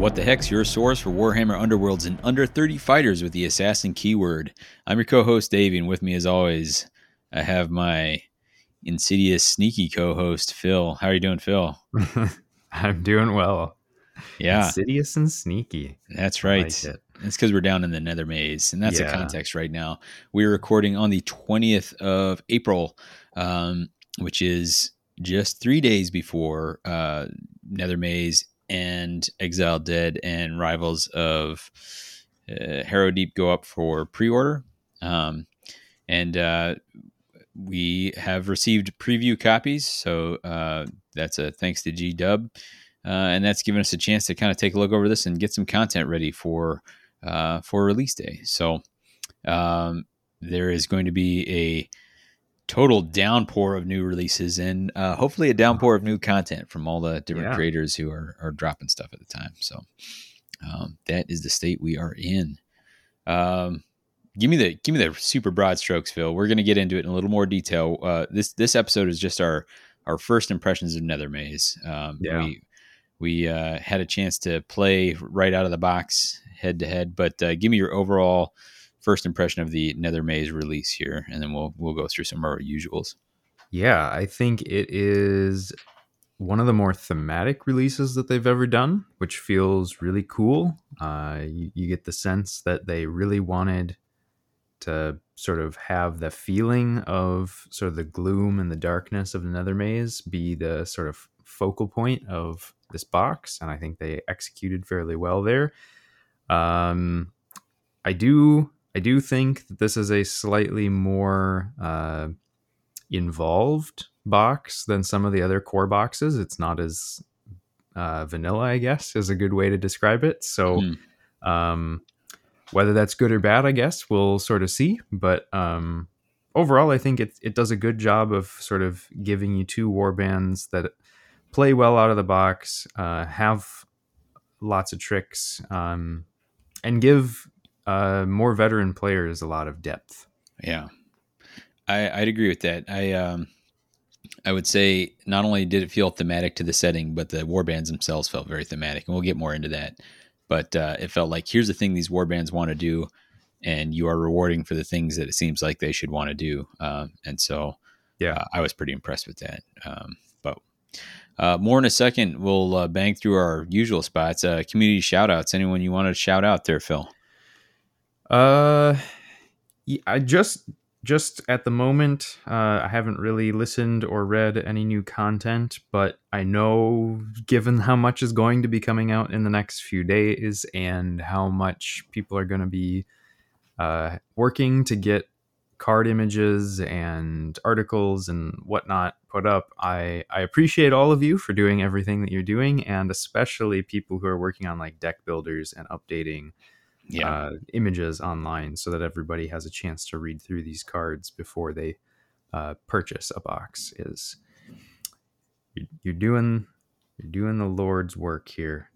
What the Heck's your source for Warhammer Underworlds and under 30 fighters with the assassin keyword. I'm your co host, Davy, and with me, as always, I have my insidious, sneaky co host, Phil. How are you doing, Phil? I'm doing well. Yeah. Insidious and sneaky. That's right. like it's because we're down in the Nether Maze, and that's the context right now. We're recording on the 20th of April, um, which is just three days before uh, Nether Maze and Exiled Dead and Rivals of uh, Harrow Deep go up for pre-order, um, and uh, we have received preview copies. So uh, that's a thanks to G Dub, uh, and that's given us a chance to kind of take a look over this and get some content ready for uh, for release day. So um, there is going to be a total downpour of new releases and uh, hopefully a downpour of new content from all the different Yeah. creators who are, are dropping stuff at the time. So um, that is the state we are in. Um, give me the give me the super broad strokes, Phil. We're going to get into it in a little more detail. Uh, this this episode is just our our first impressions of Nether Maze. Um, Yeah. We we uh, had a chance to play right out of the box head to head, but uh, give me your overall first impression of the Nether Maze release here, and then we'll we'll go through some of our usuals. Yeah, I think it is one of the more thematic releases that they've ever done, which feels really cool. Uh, you, you get the sense that they really wanted to sort of have the feeling of sort of the gloom and the darkness of the Nether Maze be the sort of focal point of this box, and I think they executed fairly well there. Um, I do, I do think that this is a slightly more uh, involved box than some of the other core boxes. It's not as uh, vanilla, I guess, is a good way to describe it. So, Hmm. um, whether that's good or bad, I guess we'll sort of see. But um, overall, I think it it does a good job of sort of giving you two war bands that play well out of the box, uh, have lots of tricks, um, and give uh, more veteran players a lot of depth. Yeah, I, I'd agree with that. I um, I would say not only did it feel thematic to the setting, but the war bands themselves felt very thematic, and we'll get more into that. But uh, it felt like here's the thing these war bands want to do, and you are rewarding for the things that it seems like they should want to do. Um, and so, Yeah. uh, I was pretty impressed with that. Um, but uh, more in a second, we'll uh, bang through our usual spots. Uh, community shout outs. Anyone you want to shout out there, Phil? Uh, I just just at the moment, uh, I haven't really listened or read any new content, but I know, given how much is going to be coming out in the next few days and how much people are going to be uh, working to get card images and articles and whatnot put up, I I appreciate all of you for doing everything that you're doing, and especially people who are working on like deck builders and updating Yeah, uh, images online so that everybody has a chance to read through these cards before they uh, purchase a box is you're, you're doing you're doing the lord's work here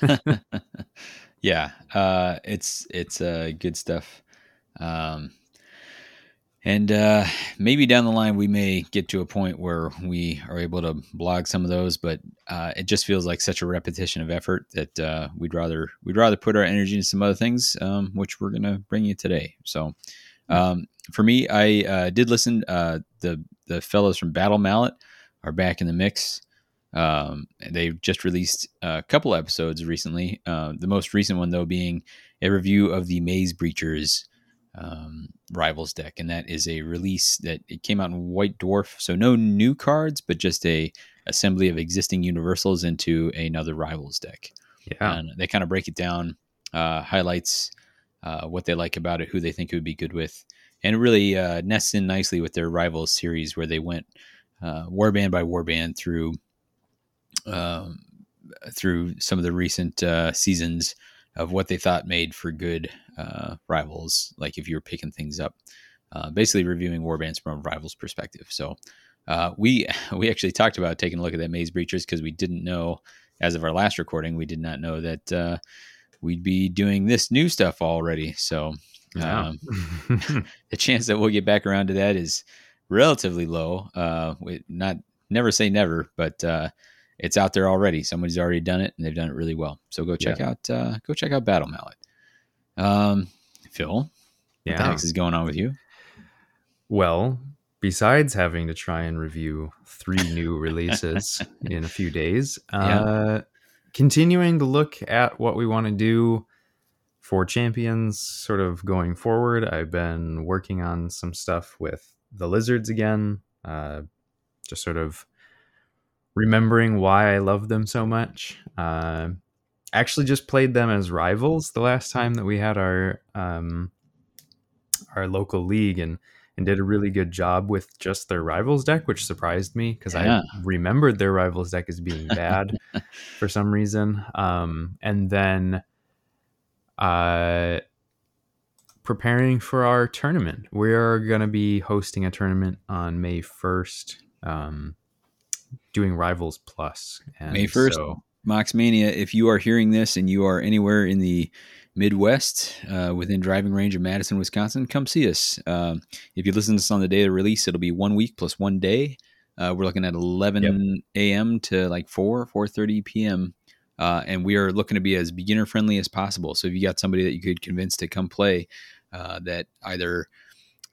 yeah, uh, it's it's uh, good stuff. Um, and uh, maybe down the line we may get to a point where we are able to blog some of those, but uh, it just feels like such a repetition of effort that uh, we'd rather we'd rather put our energy into some other things, um, which we're gonna bring you today. So, um, for me, I uh, did listen. Uh, the the fellows from Battle Mallet are back in the mix. Um, they've just released a couple episodes recently. Uh, the most recent one, though, being a review of the Maze Breachers um, Rivals deck, and that is a release that it came out in White Dwarf, so no new cards, but just a assembly of existing universals into another Rivals deck. yeah And they kind of break it down, uh, highlights uh, what they like about it, who they think it would be good with, and it really uh, nests in nicely with their Rivals series, where they went uh, warband by warband through um, through some of the recent uh, seasons of what they thought made for good uh, rivals. Like if you were picking things up, uh, basically reviewing warbands from a rival's perspective. So uh, we we actually talked about taking a look at that Maze Breachers because we didn't know, as of our last recording, we did not know that uh, we'd be doing this new stuff already. So um, the chance that we'll get back around to that is relatively low. Uh, we, not never say never, but uh, it's out there already. Somebody's already done it, and they've done it really well. So go check Yeah. out uh, go check out Battle Mallet. Um, Phil, what the Yeah. heck is going on with you? Well, besides having to try and review three new releases in a few days, Yeah. uh, continuing to look at what we want to do for champions sort of going forward. I've been working on some stuff with the lizards again, uh, just sort of remembering why I love them so much. Uh, actually, just played them as rivals the last time that we had our um, our local league and and did a really good job with just their rivals deck, which surprised me because Yeah. I remembered their rivals deck as being bad for some reason. Um, and then uh, preparing for our tournament. We are going to be hosting a tournament on May 1st, um, doing Rivals Plus. And May 1st? so- Moxmania, if you are hearing this and you are anywhere in the Midwest uh, within driving range of Madison, Wisconsin, come see us. Um, if you listen to this on the day of release, it'll be one week plus one day. Uh, we're looking at 11 a.m. to like 4, 4.30 p.m. Uh, and we are looking to be as beginner friendly as possible. So if you got somebody that you could convince to come play uh, that either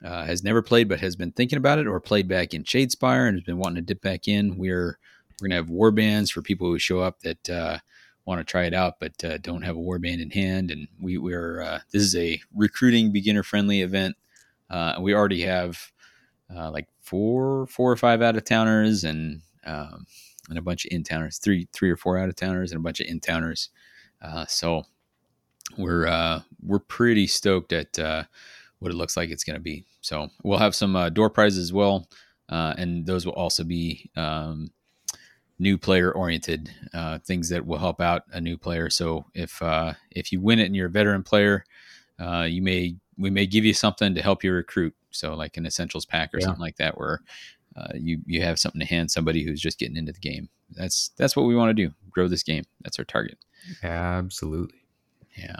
uh, has never played but has been thinking about it or played back in Shadespire and has been wanting to dip back in, we're we're gonna have war bands for people who show up that uh, want to try it out but uh, don't have a war band in hand. And we we're uh, this is a recruiting beginner friendly event. Uh, we already have uh, like four four or five out of towners and um, and a bunch of in towners, three three or four out of towners and a bunch of in towners. Uh, so we're we're pretty stoked at what it looks like it's going to be. So we'll have some uh, door prizes as well, uh, and those will also be um, new player oriented uh, things that will help out a new player. So if uh, if you win it and you're a veteran player, uh, you may we may give you something to help you recruit. So like an essentials pack or Yeah. something like that, where uh, you you have something to hand somebody who's just getting into the game. That's that's what we want to do. Grow this game. That's our target. absolutely. Yeah.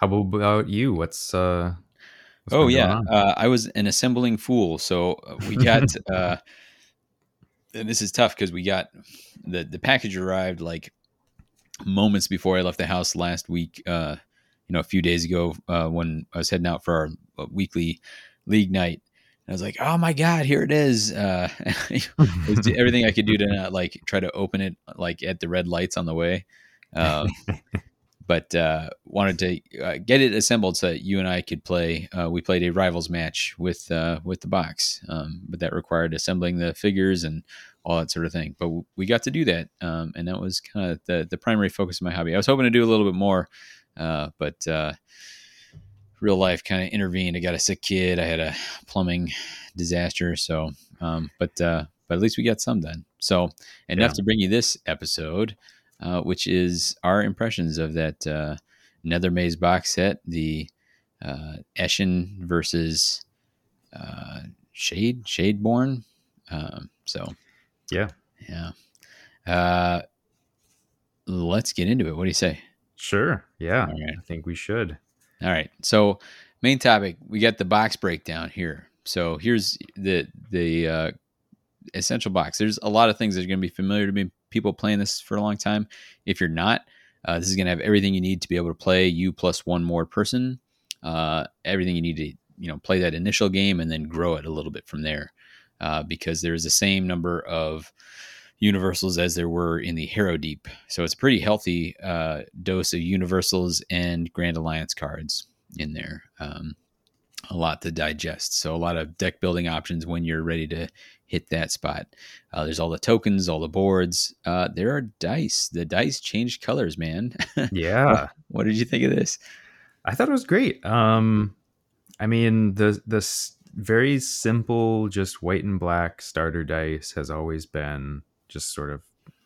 How about you? What's uh? what's Oh yeah, uh, I was an assembling fool. So we got, uh, and this is tough because we got the the package arrived like moments before I left the house last week. Uh, you know, a few days ago uh, when I was heading out for our uh, weekly league night. And I was like, "Oh my god, here it is!" Uh, it everything I could do to not like try to open it like at the red lights on the way. Um, but uh, wanted to uh, get it assembled so that you and I could play. Uh, we played a rivals match with uh, with the box, um, but that required assembling the figures and all that sort of thing. But we got to do that, um, and that was kind of the the primary focus of my hobby. I was hoping to do a little bit more, uh, but uh, real life kind of intervened. I got a sick kid. I had a plumbing disaster. So, um, but uh, but at least we got some done. So enough Yeah. to bring you this episode uh, which is our impressions of that uh, Nether Maze box set, the uh, Eshin versus uh, Shade, Shadeborn. Um, so, Yeah. yeah. Uh, let's get into it. What do you say? Sure. Yeah. Right. I think we should. All right. So, main topic, we got the box breakdown here. So here's the the uh, essential box. There's a lot of things that are going to be familiar to me. People playing this for a long time. If you're not, uh, this is going to have everything you need to be able to play you plus one more person. Uh, everything you need to you know play that initial game and then grow it a little bit from there, uh, because there's the same number of universals as there were in the Harrow Deep. So it's a pretty healthy uh, dose of universals and Grand Alliance cards in there. Um, a lot to digest. So a lot of deck building options when you're ready to hit that spot. Uh, there's all the tokens, all the boards. Uh, there are dice. The dice changed colors, man. Yeah. what did you think of this? I thought it was great. Um, I mean, the the very simple, just white and black starter dice has always been just sort of.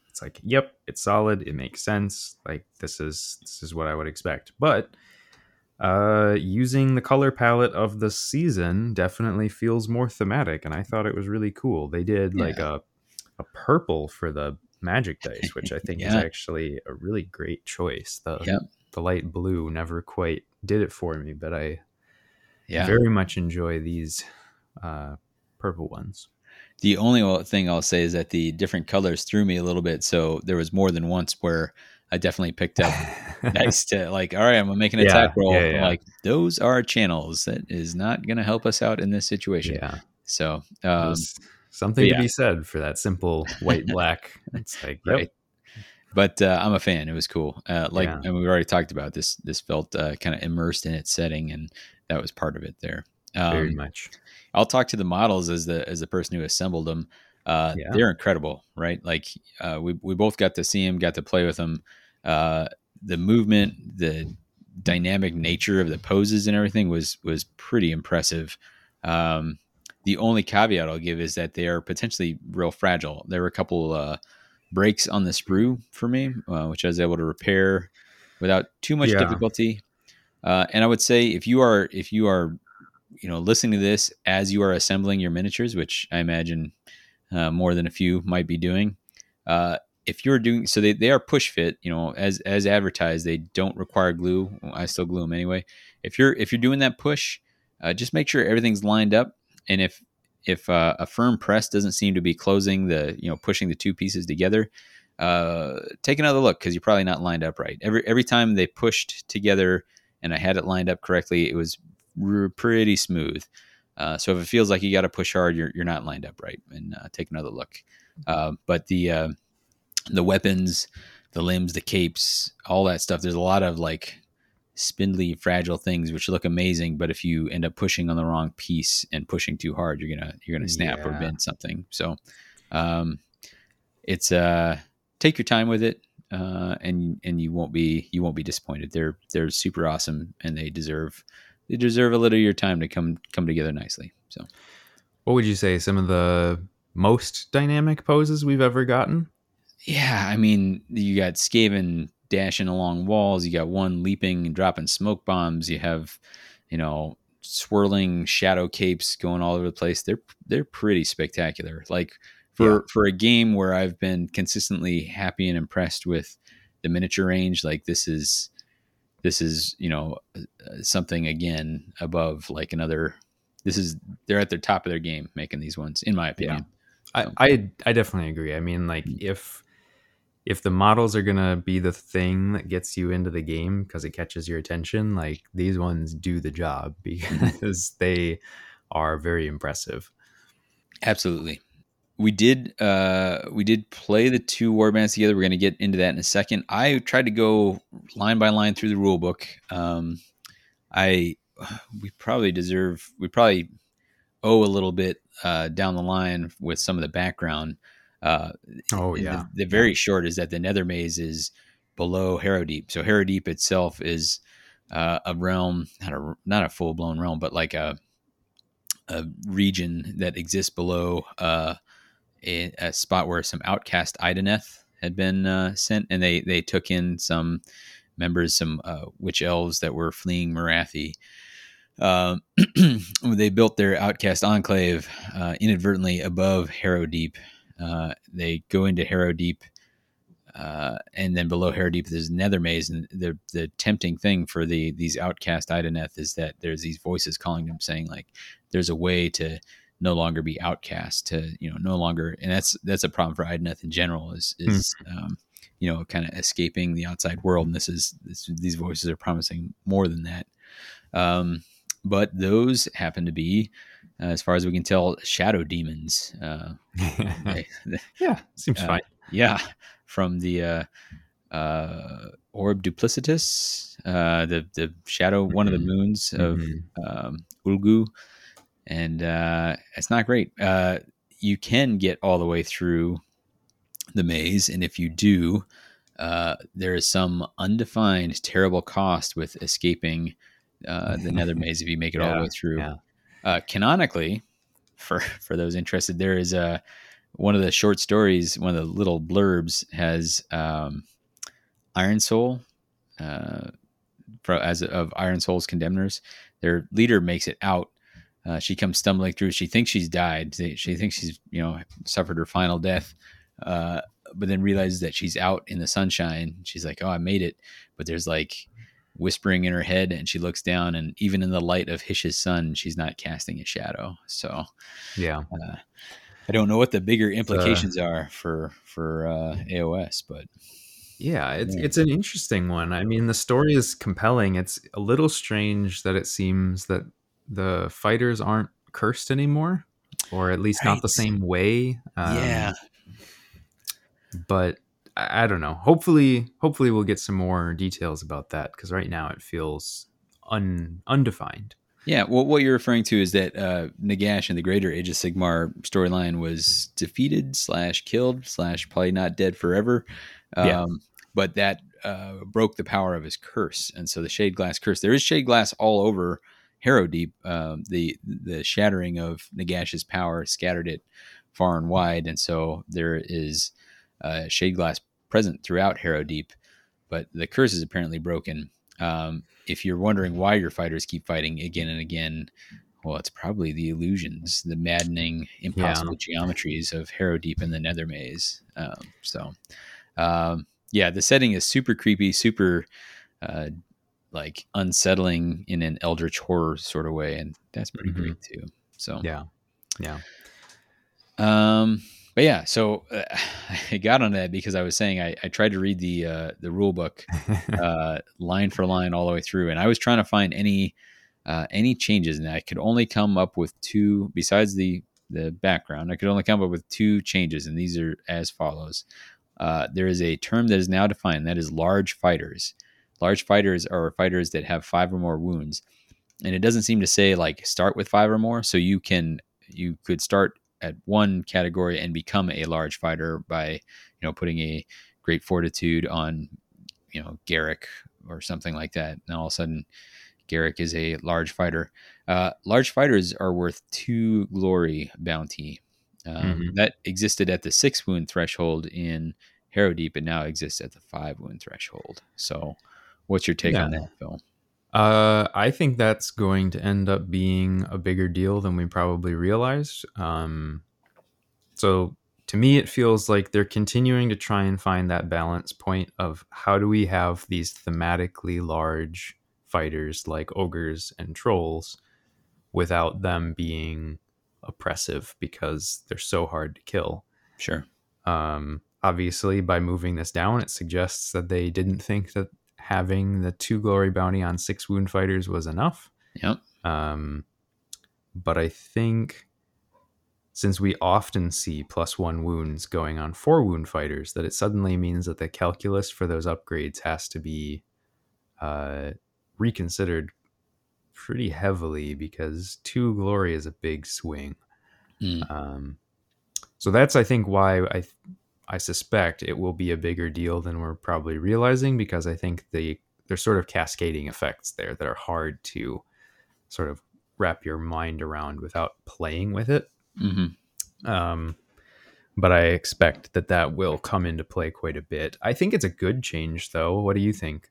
It's like, yep, it's solid. It makes sense. Like this is this is what I would expect. But uh, using the color palette of the season definitely feels more thematic, and I thought it was really cool. They did like a a purple for the magic dice, which I think is actually a really great choice. The Yep. the light blue never quite did it for me, but I Yeah. very much enjoy these uh, purple ones. The only thing I'll say is that the different colors threw me a little bit. So there was more than once where I definitely picked up nice to like, all right, I'm gonna make an Yeah, attack roll. yeah, yeah. Like those are channels. That is not gonna help us out in this situation. yeah. So um, something to be said for that simple white black. It's like, yep. right. But uh, I'm a fan. It was cool. Uh, like, and we've already talked about this. This felt uh, kind of immersed in its setting, and that was part of it there. very Um, much. I'll talk to the models as the as the person who assembled them. Uh, Yeah. They're incredible, right? Like uh, we we both got to see them, got to play with them. Uh, the movement, the dynamic nature of the poses and everything was was pretty impressive. Um, the only caveat I'll give is that they are potentially real fragile. There were a couple uh, breaks on the sprue for me, uh, which I was able to repair without too much Yeah. difficulty. Uh, and I would say if you are if you are you know listening to this as you are assembling your miniatures, which I imagine uh, more than a few might be doing, uh, if you're doing so they, they are push fit you know as as advertised they don't require glue. I still glue them anyway. If you're if you're doing that push uh, just make sure everything's lined up. And if if uh, a firm press doesn't seem to be closing the you know pushing the two pieces together uh, take another look because you're probably not lined up right. Every every time they pushed together and i had it lined up correctly it was r- pretty smooth uh, so if it feels like you got to push hard you're, you're not lined up right and uh, take another look uh, but the uh, the weapons, the limbs, the capes, all that stuff. There's a lot of like spindly, fragile things which look amazing, but if you end up pushing on the wrong piece and pushing too hard, you're gonna you're gonna snap or bend something. So, um, it's uh, take your time with it, uh, and and you won't be you won't be disappointed. They're they're super awesome, and they deserve they deserve a little of your time to come come together nicely. So. What would you say some of the most dynamic poses we've ever gotten? Yeah, I mean, you got Skaven dashing along walls. You got one leaping and dropping smoke bombs. You have, you know, swirling shadow capes going all over the place. They're they're pretty spectacular. Like for Yeah. for a game where I've been consistently happy and impressed with the miniature range, like this is this is you know uh, something again above like another. This is they're at the top of their game making these ones, in my opinion. I, So- I I definitely agree. I mean, like Mm. if if the models are gonna be the thing that gets you into the game because it catches your attention, like these ones do the job because they are very impressive. Absolutely. We did uh we did play the two warbands together. We're going to get into that in a second. I tried to go line by line through the rule book. Um I we probably deserve we probably owe a little bit uh down the line with some of the background. Uh Oh yeah, The, the very short is that the Nether Maze is below Harrow Deep. So Harrow Deep itself is uh, a realm, not a not a full blown realm, but like a a region that exists below uh, a, a spot where some outcast Idoneth had been uh, sent, and they they took in some members, some uh, witch elves that were fleeing Morathi. Um, they built their outcast enclave uh, inadvertently above Harrow Deep. Uh, they go into Harrow Deep, uh, and then below Harrow Deep there's Nether Maze, and the the tempting thing for the these outcast Idoneth is that there's these voices calling them, saying like, "There's a way to no longer be outcast, to you know, no longer," and that's that's a problem for Idoneth in general. Is is um, you know, kind of escaping the outside world, and this is this, these voices are promising more than that. Um, but those happen to be, uh, as far as we can tell, shadow demons. Uh, they- yeah, seems Uh, fine. yeah, from the uh, uh, orb duplicitus, uh, the the shadow, one of the Mhm. moons of Mhm. um, Ulgu, and uh, it's not great. Uh, you can get all the way through the maze, and if you do, uh, there is some undefined terrible cost with escaping uh, the Nether maze if you make it all the way through. yeah. Uh, canonically, for for those interested, there is a one of the short stories, one of the little blurbs has um, Iron Soul, uh, for, as of Iron Soul's condemners. Their leader makes it out. Uh, she comes stumbling through. She thinks she's died. She, she thinks she's you know suffered her final death, uh, but then realizes that she's out in the sunshine. She's like, "Oh, I made it," but there's like whispering in her head, and she looks down, and even in the light of Hysh's sun, she's not casting a shadow. So Yeah, uh, I don't know what the bigger implications uh, are for for uh, AOS, but yeah, it's yeah. it's an interesting one. I mean, the story is compelling. It's a little strange that it seems that the fighters aren't cursed anymore, or at least right. not the same way. Um, yeah, but I, I don't know. Hopefully, hopefully we'll get some more details about that because right now it feels un undefined. Yeah, well, what you're referring to is that uh, Nagash in the Greater Age of Sigmar storyline was defeated slash killed slash probably not dead forever. Um, yeah. But that uh, broke the power of his curse, and so the Shade Glass curse. There is Shade Glass all over Harrow Deep. Um, the the shattering of Nagash's power scattered it far and wide, and so there is uh, Shade Glass present throughout Harrow Deep. But the curse is apparently broken. Um, if you're wondering why your fighters keep fighting again and again, well, it's probably the illusions, the maddening, impossible yeah. geometries of Harrow Deep and the Nether Maze. Um, so, um, yeah, the setting is super creepy, super uh, like unsettling in an eldritch horror sort of way, and that's pretty mm-hmm. great too. So, yeah, yeah. Um, but yeah, so uh, I got on that because I was saying I, I tried to read the uh, the rule book uh, line for line all the way through, and I was trying to find any uh, any changes, and I could only come up with two. Besides the the background, I could only come up with two changes, and these are as follows. Uh, there is a term that is now defined that is large fighters. Large fighters are fighters that have five or more wounds, and it doesn't seem to say like start with five or more. So you can you could start at one category and become a large fighter by you know putting a great fortitude on you know Garrek or something like that. And all of a sudden Garrek is a large fighter. Uh, large fighters are worth two glory bounty. Um, mm-hmm. that existed at the six wound threshold in Harrow Deep and now exists at the five wound threshold. So what's your take yeah. on that Phil uh, I think that's going to end up being a bigger deal than we probably realized. Um, so to me, it feels like they're continuing to try and find that balance point of how do we have these thematically large fighters like ogres and trolls without them being oppressive because they're so hard to kill. Sure. Um, obviously, by moving this down, it suggests that they didn't think that having the two glory bounty on six wound fighters was enough. Yep. Um, but I think since we often see plus one wounds going on four wound fighters, that it suddenly means that the calculus for those upgrades has to be uh, reconsidered pretty heavily because two glory is a big swing. Mm. Um, so that's I think why I I suspect it will be a bigger deal than we're probably realizing because I think the there's sort of cascading effects there that are hard to sort of wrap your mind around without playing with it. Mm-hmm. Um, but I expect that that will come into play quite a bit. I think it's a good change, though. What do you think?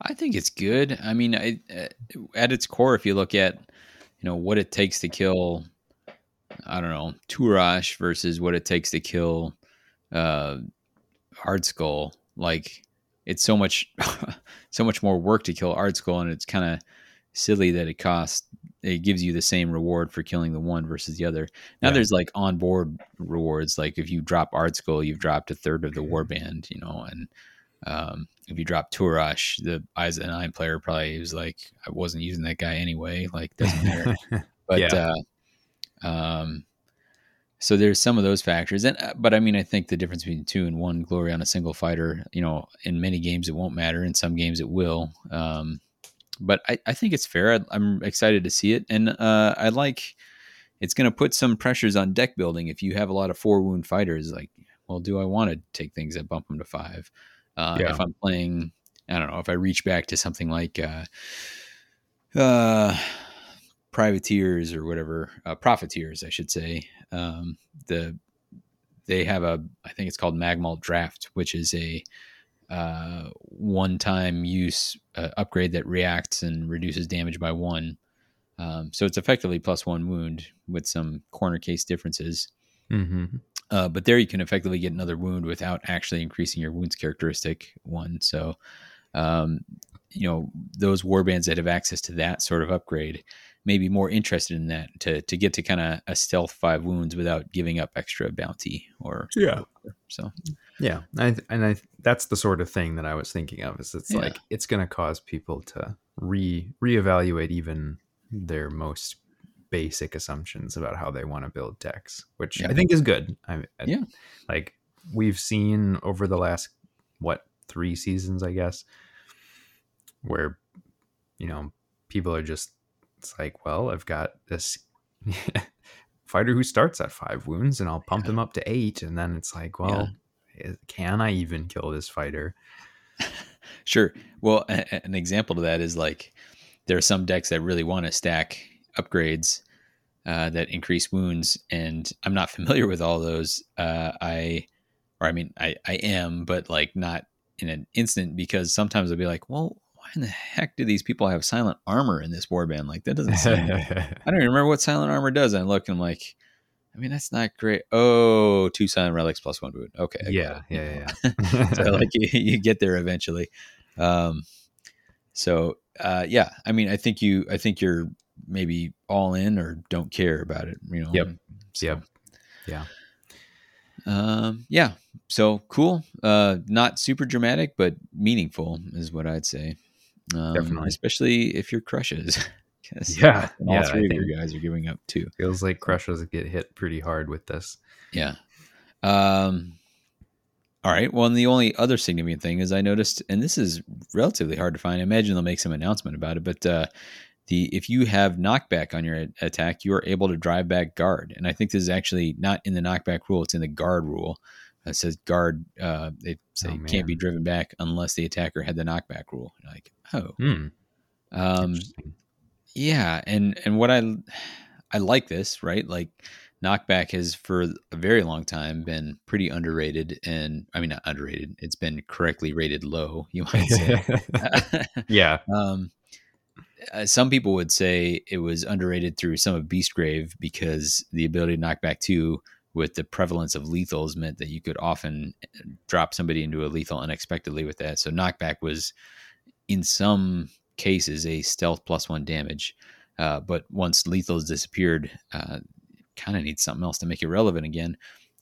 I think it's good. I mean, I, uh, at its core, if you look at you know what it takes to kill, I don't know, Turosh versus what it takes to kill uh, Ardskull, like it's so much, so much more work to kill Ardskull, and it's kind of silly that it costs. It gives you the same reward for killing the one versus the other. Now yeah. there's like onboard rewards, like if you drop Ardskull, you've dropped a third of the warband, you know, and um, if you drop Turosh, the Eyes of the Nine player probably was like, I wasn't using that guy anyway. Like doesn't matter. but yeah. uh, um, so there's some of those factors and uh, but i mean i think the difference between two and one glory on a single fighter you know in many games it won't matter in some games it will um, but I, I think it's fair I, am excited to see it and uh, i like it's going to put some pressures on deck building if you have a lot of four wound fighters like well do i want to take things that bump them to five uh, yeah. if i'm playing i don't know if i reach back to something like uh, uh privateers or whatever uh, profiteers i should say um, the they have a I think it's called Magmal Draft, which is a uh, one-time use uh, upgrade that reacts and reduces damage by one. Um, so it's effectively plus one wound with some corner case differences. Mm-hmm. Uh, but there you can effectively get another wound without actually increasing your wounds characteristic one. So, um, you know, those warbands that have access to that sort of upgrade maybe more interested in that to to get to kind of a stealth five wounds without giving up extra bounty or Yeah. so Yeah, I, and I that's the sort of thing that I was thinking of. Is it's Yeah. like it's going to cause people to re reevaluate even their most basic assumptions about how they want to build decks, which Yeah. I think is good. I, I Yeah. like we've seen over the last what three seasons, I guess, where you know people are just it's like, well, I've got this. fighter who starts at five wounds and I'll pump Yeah. him up to eight and then it's like well is- can I even kill this fighter? Sure. Well, a- an example to that is like there are some decks that really want to stack upgrades uh, that increase wounds, and I'm not familiar with all those. Uh, I, or I mean, I I am, but like not in an instant because sometimes I'll be like, well, why in the heck do these people have silent armor in this warband? Like that doesn't seem. I don't even remember what silent armor does. And I look and I'm like, I mean, that's not great. Oh, two silent relics plus one wound. Okay. Yeah, yeah, yeah. so like you, you get there eventually. Um, so uh, yeah, I mean, I think you, I think you're maybe all in or don't care about it. You know. Yep. So, Yep. Yeah. Um, yeah. So cool. Uh, not super dramatic, but meaningful is what I'd say. Um, Definitely. especially if you're Krushas. Yeah, all yeah, I three of think- your guys are giving up too. Feels like Krushas get hit pretty hard with this. Yeah. Um, all right. Well, and the only other significant thing is I noticed, and this is relatively hard to find. I imagine they'll make some announcement about it, but uh, the if you have knockback on your attack, you are able to drive back guard. And I think this is actually not in the knockback rule; it's in the guard rule. It says guard. Uh, they say Oh, can't be driven back unless the attacker had the knockback rule. Like, oh, Hmm. um, yeah, and and what I I like this, right? Like knockback has for a very long time been pretty underrated and I mean not underrated. It's been correctly rated low, you might say. yeah. um uh, some people would say it was underrated through some of Beastgrave because the ability to knock back two with the prevalence of lethals meant that you could often uh, drop somebody into a lethal unexpectedly with that. So knockback was in some cases a stealth plus one damage. Uh, but once lethals disappeared, uh, kind of needs something else to make it relevant again.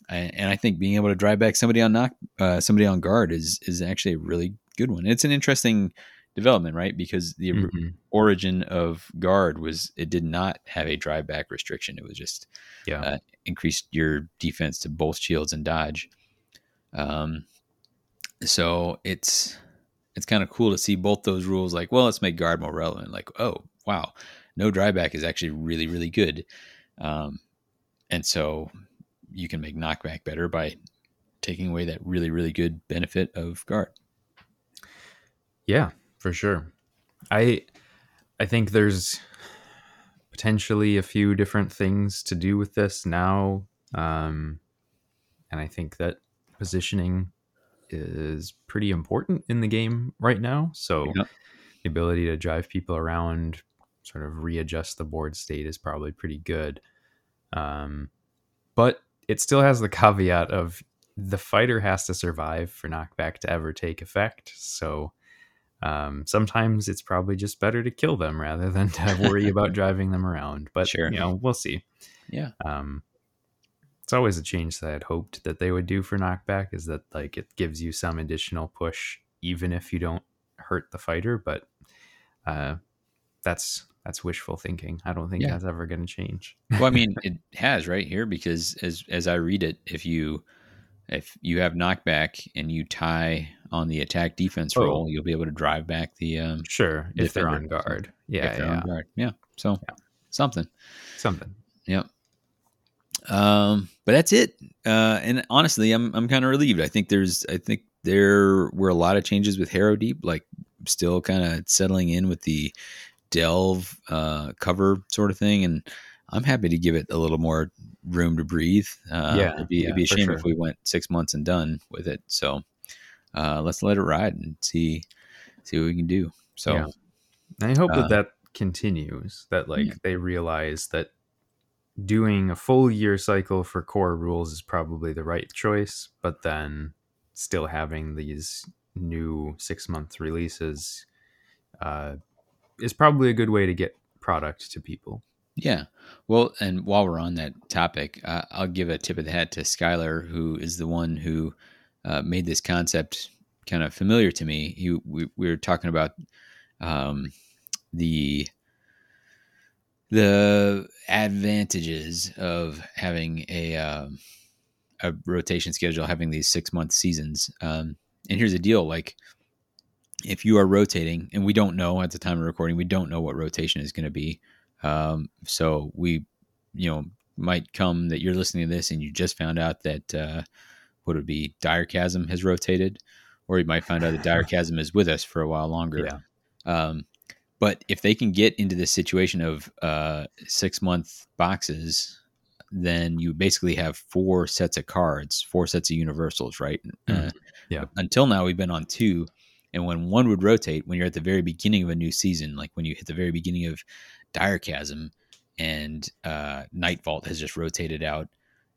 And, and I think being able to drive back somebody on knock, uh, somebody on guard is is actually a really good one. It's an interesting development, right? Because the Mhm. origin of guard was it did not have a drive back restriction. It was just Yeah. uh, increased your defense to both shields and dodge. Um, so it's it's kind of cool to see both those rules. Like, well, let's make guard more relevant. Like, oh wow, no dryback is actually really really good. Um, and so you can make knockback better by taking away that really really good benefit of guard. Yeah, for sure. I I think there's potentially a few different things to do with this now. Um and I think that positioning is pretty important in the game right now. So Yeah. the ability to drive people around, sort of readjust the board state is probably pretty good. Um, but it still has the caveat of the fighter has to survive for knockback to ever take effect. So um, sometimes it's probably just better to kill them rather than to worry about driving them around. But Sure. you know, we'll see. Yeah. Um, it's always a change that I'd hoped that they would do for knockback is that like it gives you some additional push even if you don't hurt the fighter. But uh, that's that's wishful thinking. I don't think Yeah. that's ever going to change. well, I mean, it has right here because as as I read it, if you if you have knockback and you tie on the attack defense Oh. roll, you'll be able to drive back the um Sure, if they're on guard. Yeah, if they're yeah, on guard. Yeah. So something. something. Yep. Um, but that's it. Uh, and honestly, I'm I'm kind of relieved. I think there's I think there were a lot of changes with Harrow Deep, like still kind of settling in with the delve uh, cover sort of thing, and I'm happy to give it a little more room to breathe. Uh, Yeah, it'd be, yeah, it'd be a shame sure. if we went six months and done with it. So uh, let's let it ride and see see what we can do. So Yeah. I hope Uh, that that continues. That like yeah. they realize that doing a full year cycle for core rules is probably the right choice, but then still having these new six month releases uh, is probably a good way to get product to people. Yeah. Well, and while we're on that topic, uh, I'll give a tip of the hat to Skylar, who is the one who uh, made this concept kind of familiar to me. He, we, we were talking about um, the the advantages of having a um, a rotation schedule, having these six month seasons. Um, and here's the deal: like, if you are rotating, and we don't know at the time of recording, we don't know what rotation is going to be. Um, so we, you know, might come that you're listening to this and you just found out that uh, what would be Dire Chasm has rotated, or you might find out that Dire Chasm is with us for a while longer. Yeah. Um, but if they can get into this situation of uh, six month boxes, then you basically have four sets of cards, four sets of universals, right? Mhm. Uh, Yeah. Until now, we've been on two. And when one would rotate, when you're at the very beginning of a new season, like when you hit the very beginning of Dire Chasm and uh, Night Vault has just rotated out,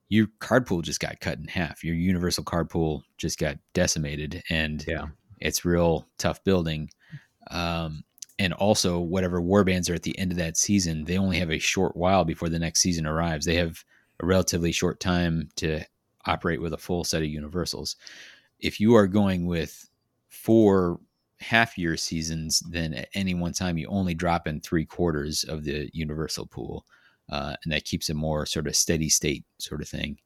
your card pool just got cut in half. Your universal card pool just got decimated. And Yeah. it's real tough building. Um, and also, whatever warbands are at the end of that season, they only have a short while before the next season arrives. They have a relatively short time to operate with a full set of universals. If you are going with four half year seasons, then at any one time you only drop in three quarters of the universal pool. Uh, and that keeps a more sort of steady state sort of thing.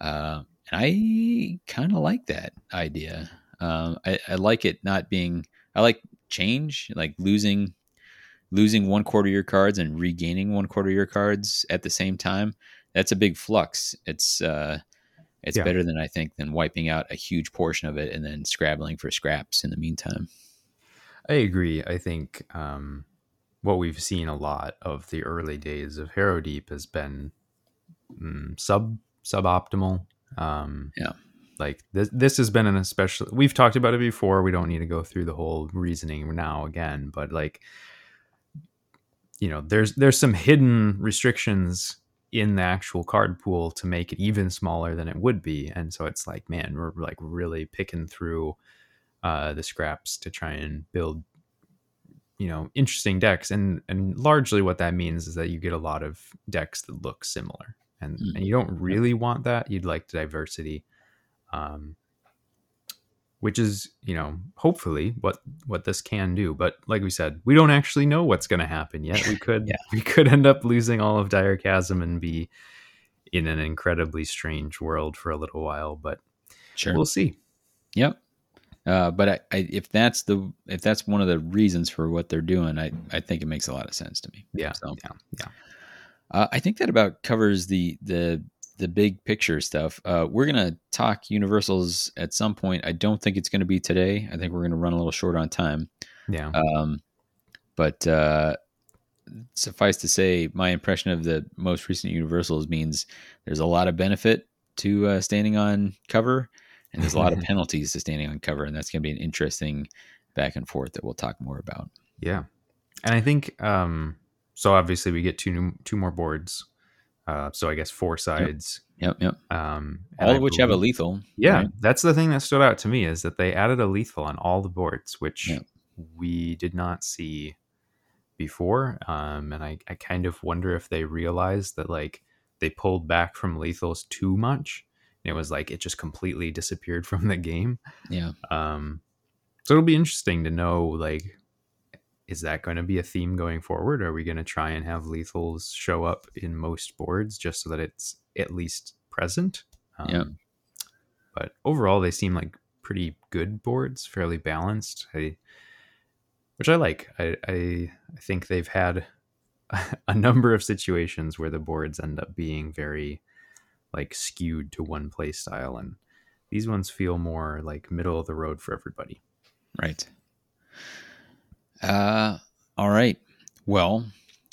Uh, and I kind of like that idea. Um, I, I like it not being. I like change, like losing losing one quarter of your cards and regaining one quarter of your cards at the same time. That's a big flux. It's uh, it's Yeah. better than I think than wiping out a huge portion of it and then scrabbling for scraps in the meantime. I agree. I think um, what we've seen a lot of the early days of Harrow Deep has been mm, sub suboptimal. Um, Yeah. Like this. This has been an especially. We've talked about it before. We don't need to go through the whole reasoning now again. But like, you know, there's there's some hidden restrictions in the actual card pool to make it even smaller than it would be, and so it's like, man, we're like really picking through uh, the scraps to try and build you know interesting decks and and largely what that means is that you get a lot of decks that look similar and Mm. and you don't really want that you'd like diversity um which is you know hopefully what what this can do but like we said we don't actually know what's going to happen yet we could Yeah. we could end up losing all of dire chasm and be in an incredibly strange world for a little while but Sure. we'll see Yep. Uh, but I, I, if that's the if that's one of the reasons for what they're doing, I, I think it makes a lot of sense to me. yeah So yeah yeah uh, I think that about covers the the the big picture stuff. Uh, we're gonna talk universals at some point. I don't think it's gonna be today. I think we're gonna run a little short on time. yeah Um, but uh, suffice to say, my impression of the most recent universals means there's a lot of benefit to uh, standing on cover, and there's a lot of penalties to standing on cover, and that's going to be an interesting back and forth that we'll talk more about. Yeah, and I think um, so. Obviously, we get two new, two more boards. Uh, so I guess four sides. Yep, yep. Um, All of which have a lethal. Yeah, right? that's the thing that stood out to me is that they added a lethal on all the boards, which Yeah. we did not see before. Um, and I, I kind of wonder if they realized that like they pulled back from lethals too much. And it was like it just completely disappeared from the game. yeah. Um, so it'll be interesting to know like, is that going to be a theme going forward? Are we going to try and have lethals show up in most boards just so that it's at least present? Um, Yeah. But overall, they seem like pretty good boards, fairly balanced. I, which I like. I, I I think they've had a number of situations where the boards end up being very like skewed to one play style and these ones feel more like middle of the road for everybody. Right. Uh, all right. Well,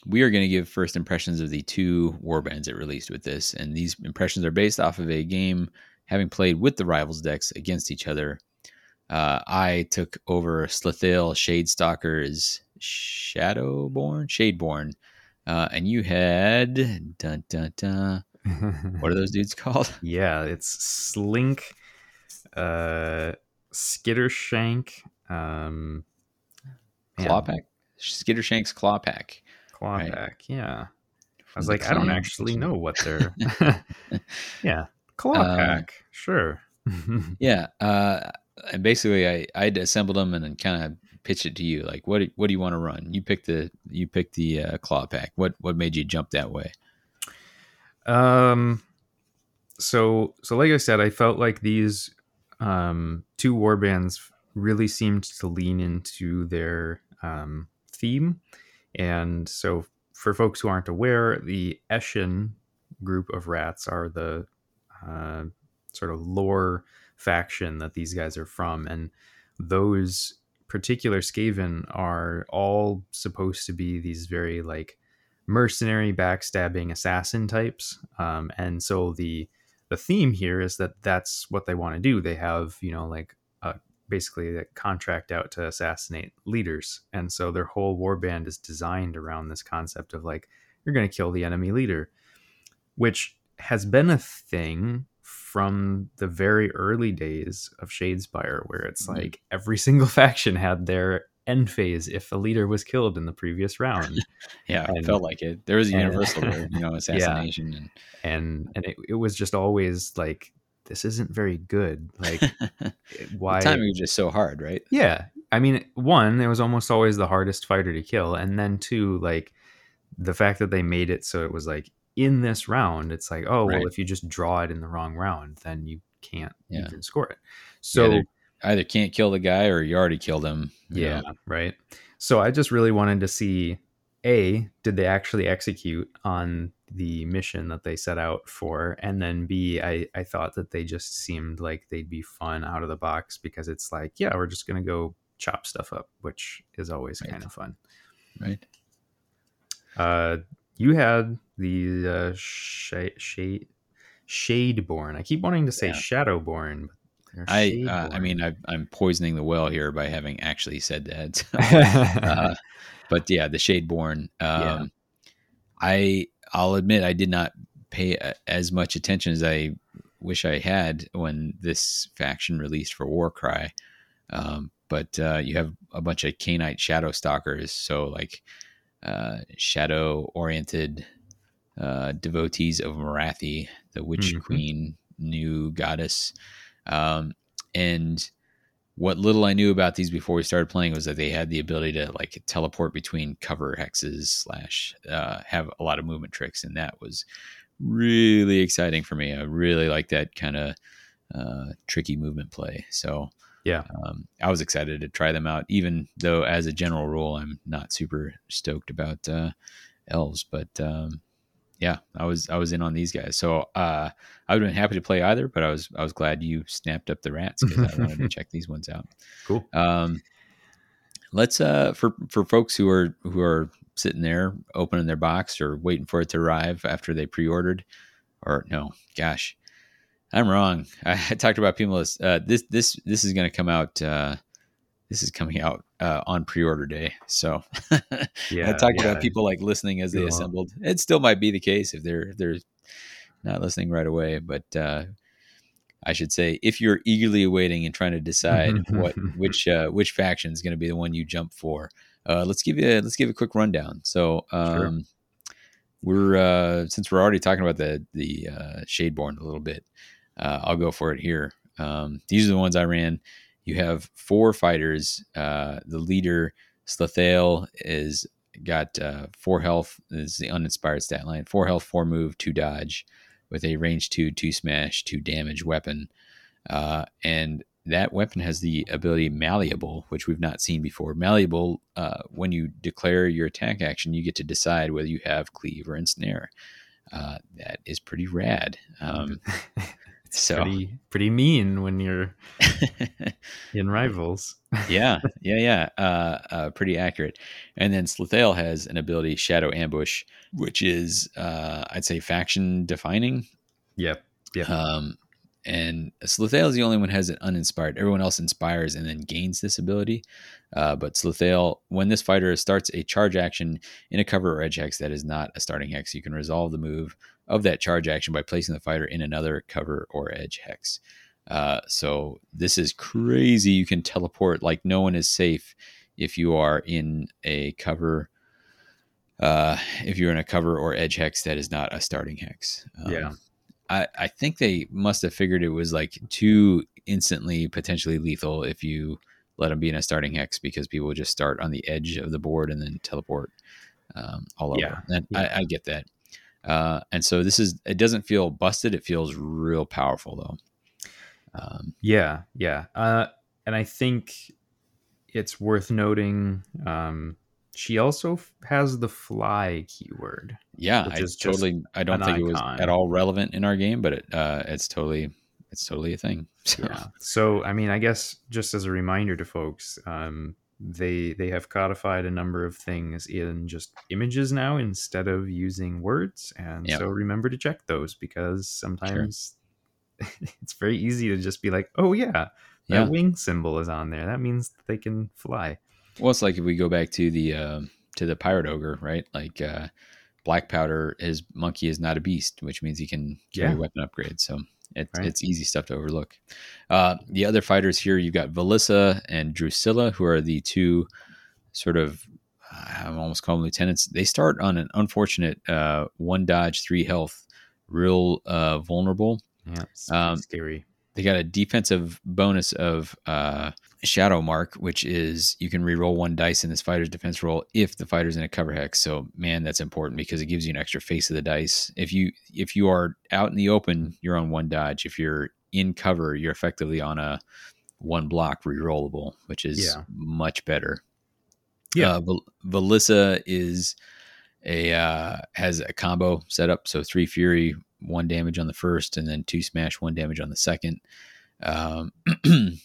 we are going to give first impressions of the two warbands that released with this, and these impressions are based off of a game having played with the rivals decks against each other. Uh, I took over Slythael Shadestalker's Shadowborn, Shadeborn, uh, and you had dun dun dun. What are those dudes called? yeah, it's Slink, uh, Skittershank, um, man, Clawpack, Skittershank's Clawpack. claw Right. pack. Yeah. I was like, I don't actually know what they're. yeah, claw Um, pack. Sure. Yeah, uh, and basically, I I'd assembled them and then kind of pitched it to you. Like, what do- what do you want to run? You pick the you pick the uh, claw pack. What what made you jump that way? Um, so so like I said, I felt like these um, two war bands really seemed to lean into their um, theme, and so for folks who aren't aware, the Eshin group of rats are the uh, sort of lore faction that these guys are from, and those particular Skaven are all supposed to be these very like mercenary backstabbing assassin types. Um, and so the the theme here is that that's what they want to do. They have you know like basically a contract out to assassinate leaders and so their whole warband is designed around this concept of like you're going to kill the enemy leader which has been a thing from the very early days of Shadespire, where it's Mhm. like every single faction had their end phase if a leader was killed in the previous round. Yeah, it felt like it. There was a and- universal, you know, assassination, and and and it, it was just always like this isn't very good like eh, why the timing was just so hard, right? yeah i mean one it was almost always the hardest fighter to kill and then two like the fact that they made it so it was like in this round it's like oh well if you just draw it in the wrong round then you can't Yeah. even score it so Either- Either can't kill the guy or you already killed him. Yeah, know? right. So I just really wanted to see A, did they actually execute on the mission that they set out for? And then B, I, I thought that they just seemed like they'd be fun out of the box because it's like, yeah, we're just to go chop stuff up, which is always Right. kind of fun. right. Uh, you had the uh, sh- shade Shadeborn. I keep wanting to say Yeah. Shadowborn. But I uh, I mean I, I'm poisoning the well here by having actually said that. uh, but yeah, the Shadeborn. Um, Yeah. I I'll admit I did not pay a, as much attention as I wish I had when this faction released for Warcry. Um, but uh, you have a bunch of Khainite Shadow Stalkers, so like uh, shadow oriented uh, devotees of Morathi, the Witch Mhm. Queen, new goddess. Um, and what little I knew about these before we started playing was that they had the ability to like teleport between cover hexes slash uh, have a lot of movement tricks, and that was really exciting for me. I really like that kind of uh, tricky movement play. So Yeah. um, I was excited to try them out, even though as a general rule, I'm not super stoked about uh, elves, but um, yeah, I was I was in on these guys. So uh, I would have been happy to play either, but I was I was glad you snapped up the rats because I wanted to check these ones out. cool. Um, let's uh for for folks who are who are sitting there opening their box or waiting for it to arrive after they pre-ordered, or no, gosh, I'm wrong. I, I talked about people. Uh, this this this is going to come out. Uh, this is coming out uh, on pre-order day. So Yeah. I talked yeah. about people like listening as they Yeah. assembled. It still might be the case if they're if they're not listening right away, but uh, I should say if you're eagerly awaiting and trying to decide what which uh, which faction is going to be the one you jump for, uh, let's give you a, let's give a quick rundown. So Sure. um, we're uh, since we're already talking about the the uh, Shadeborn a little bit, uh, I'll go for it here. Um, these are the ones I ran. You have four fighters. Uh, the leader Slythael is got uh, four health. Is the uninspired stat line. Four health, four move, two dodge, with a range two, two smash, two damage weapon. Uh, and that weapon has the ability malleable, which we've not seen before. Malleable, uh, when you declare your attack action, you get to decide whether you have cleave or ensnare. Uh, that is pretty rad. Um, so pretty pretty mean when you're in rivals. yeah, yeah, yeah. Uh, uh, pretty accurate. And then Slythael has an ability, Shadow Ambush, which is, uh, I'd say, faction defining. Yep. Yep. Um, and Slythael is the only one who has it uninspired. Everyone else inspires and then gains this ability. Uh, but Slythael, when this fighter starts a charge action in a cover or edge hex that is not a starting hex, you can resolve the move of that charge action by placing the fighter in another cover or edge hex. Uh, so this is crazy. You can teleport like no one is safe if you are in a cover uh, if you're in a cover or edge hex that is not a starting hex. Um, Yeah. I, I think they must have figured it was like too instantly potentially lethal if you let them be in a starting hex because people just start on the edge of the board and then teleport um, all over. Yeah. And Yeah. I, I get that. Uh, and so this is it doesn't feel busted. It feels real powerful though. Um, Yeah, yeah. Uh, and I think it's worth noting um, she also f- has the fly keyword. yeah, I totally. I don't think it was at all relevant in our game, but it, uh, it's totally it's totally a thing. So, Yeah. So, I mean, I guess just as a reminder to folks, um, they they have codified a number of things in just images now instead of using words, and Yep. so remember to check those because sometimes it's very easy to just be like, "Oh yeah, that Yeah. wing symbol is on there. That means they can fly." Well, it's like if we go back to the uh, to the pirate ogre, right? Like uh, black powder, his monkey is not a beast, which means he can carry Yeah. weapon upgrades. So it's Right. it's easy stuff to overlook. Uh, the other fighters here, you've got Velissa and Drusilla, who are the two sort of I'm almost calling them lieutenants. They start on an unfortunate uh, one dodge, three health, real uh, vulnerable. Yeah, Um, scary. They got a defensive bonus of uh, Shadow Mark, which is you can reroll one dice in this fighter's defense roll if the fighter's in a cover hex. So man, that's important because it gives you an extra face of the dice. If you if you are out in the open, you're on one dodge. If you're in cover, you're effectively on a one block rerollable, which is Yeah. much better. Yeah. uh, Val- Valissa is a uh, has a combo set up, so three fury, one damage on the first, and then two smash, one damage on the second. Um,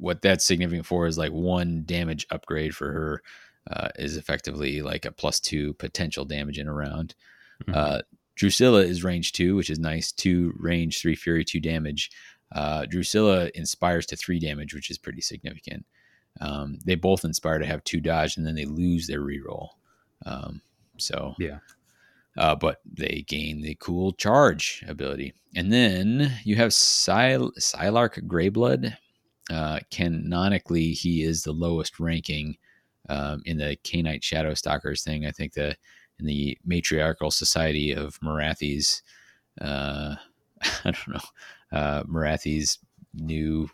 what that's significant for is like one damage upgrade for her uh, is effectively like a plus two potential damage in a round. Mhm. Uh, Drusilla is range two, which is nice. Two range, three fury, two damage. Uh, Drusilla inspires to three damage, which is pretty significant. Um, they both inspire to have two dodge, and then they lose their reroll. Um, so Yeah. uh, but they gain the cool charge ability, and then you have Syl- Sylark Greyblood. Uh, canonically, he is the lowest ranking um, in the Khainite Shadow Stalkers thing. I think the in the matriarchal society of Morathi's. Uh, I don't know. Uh, Morathi's new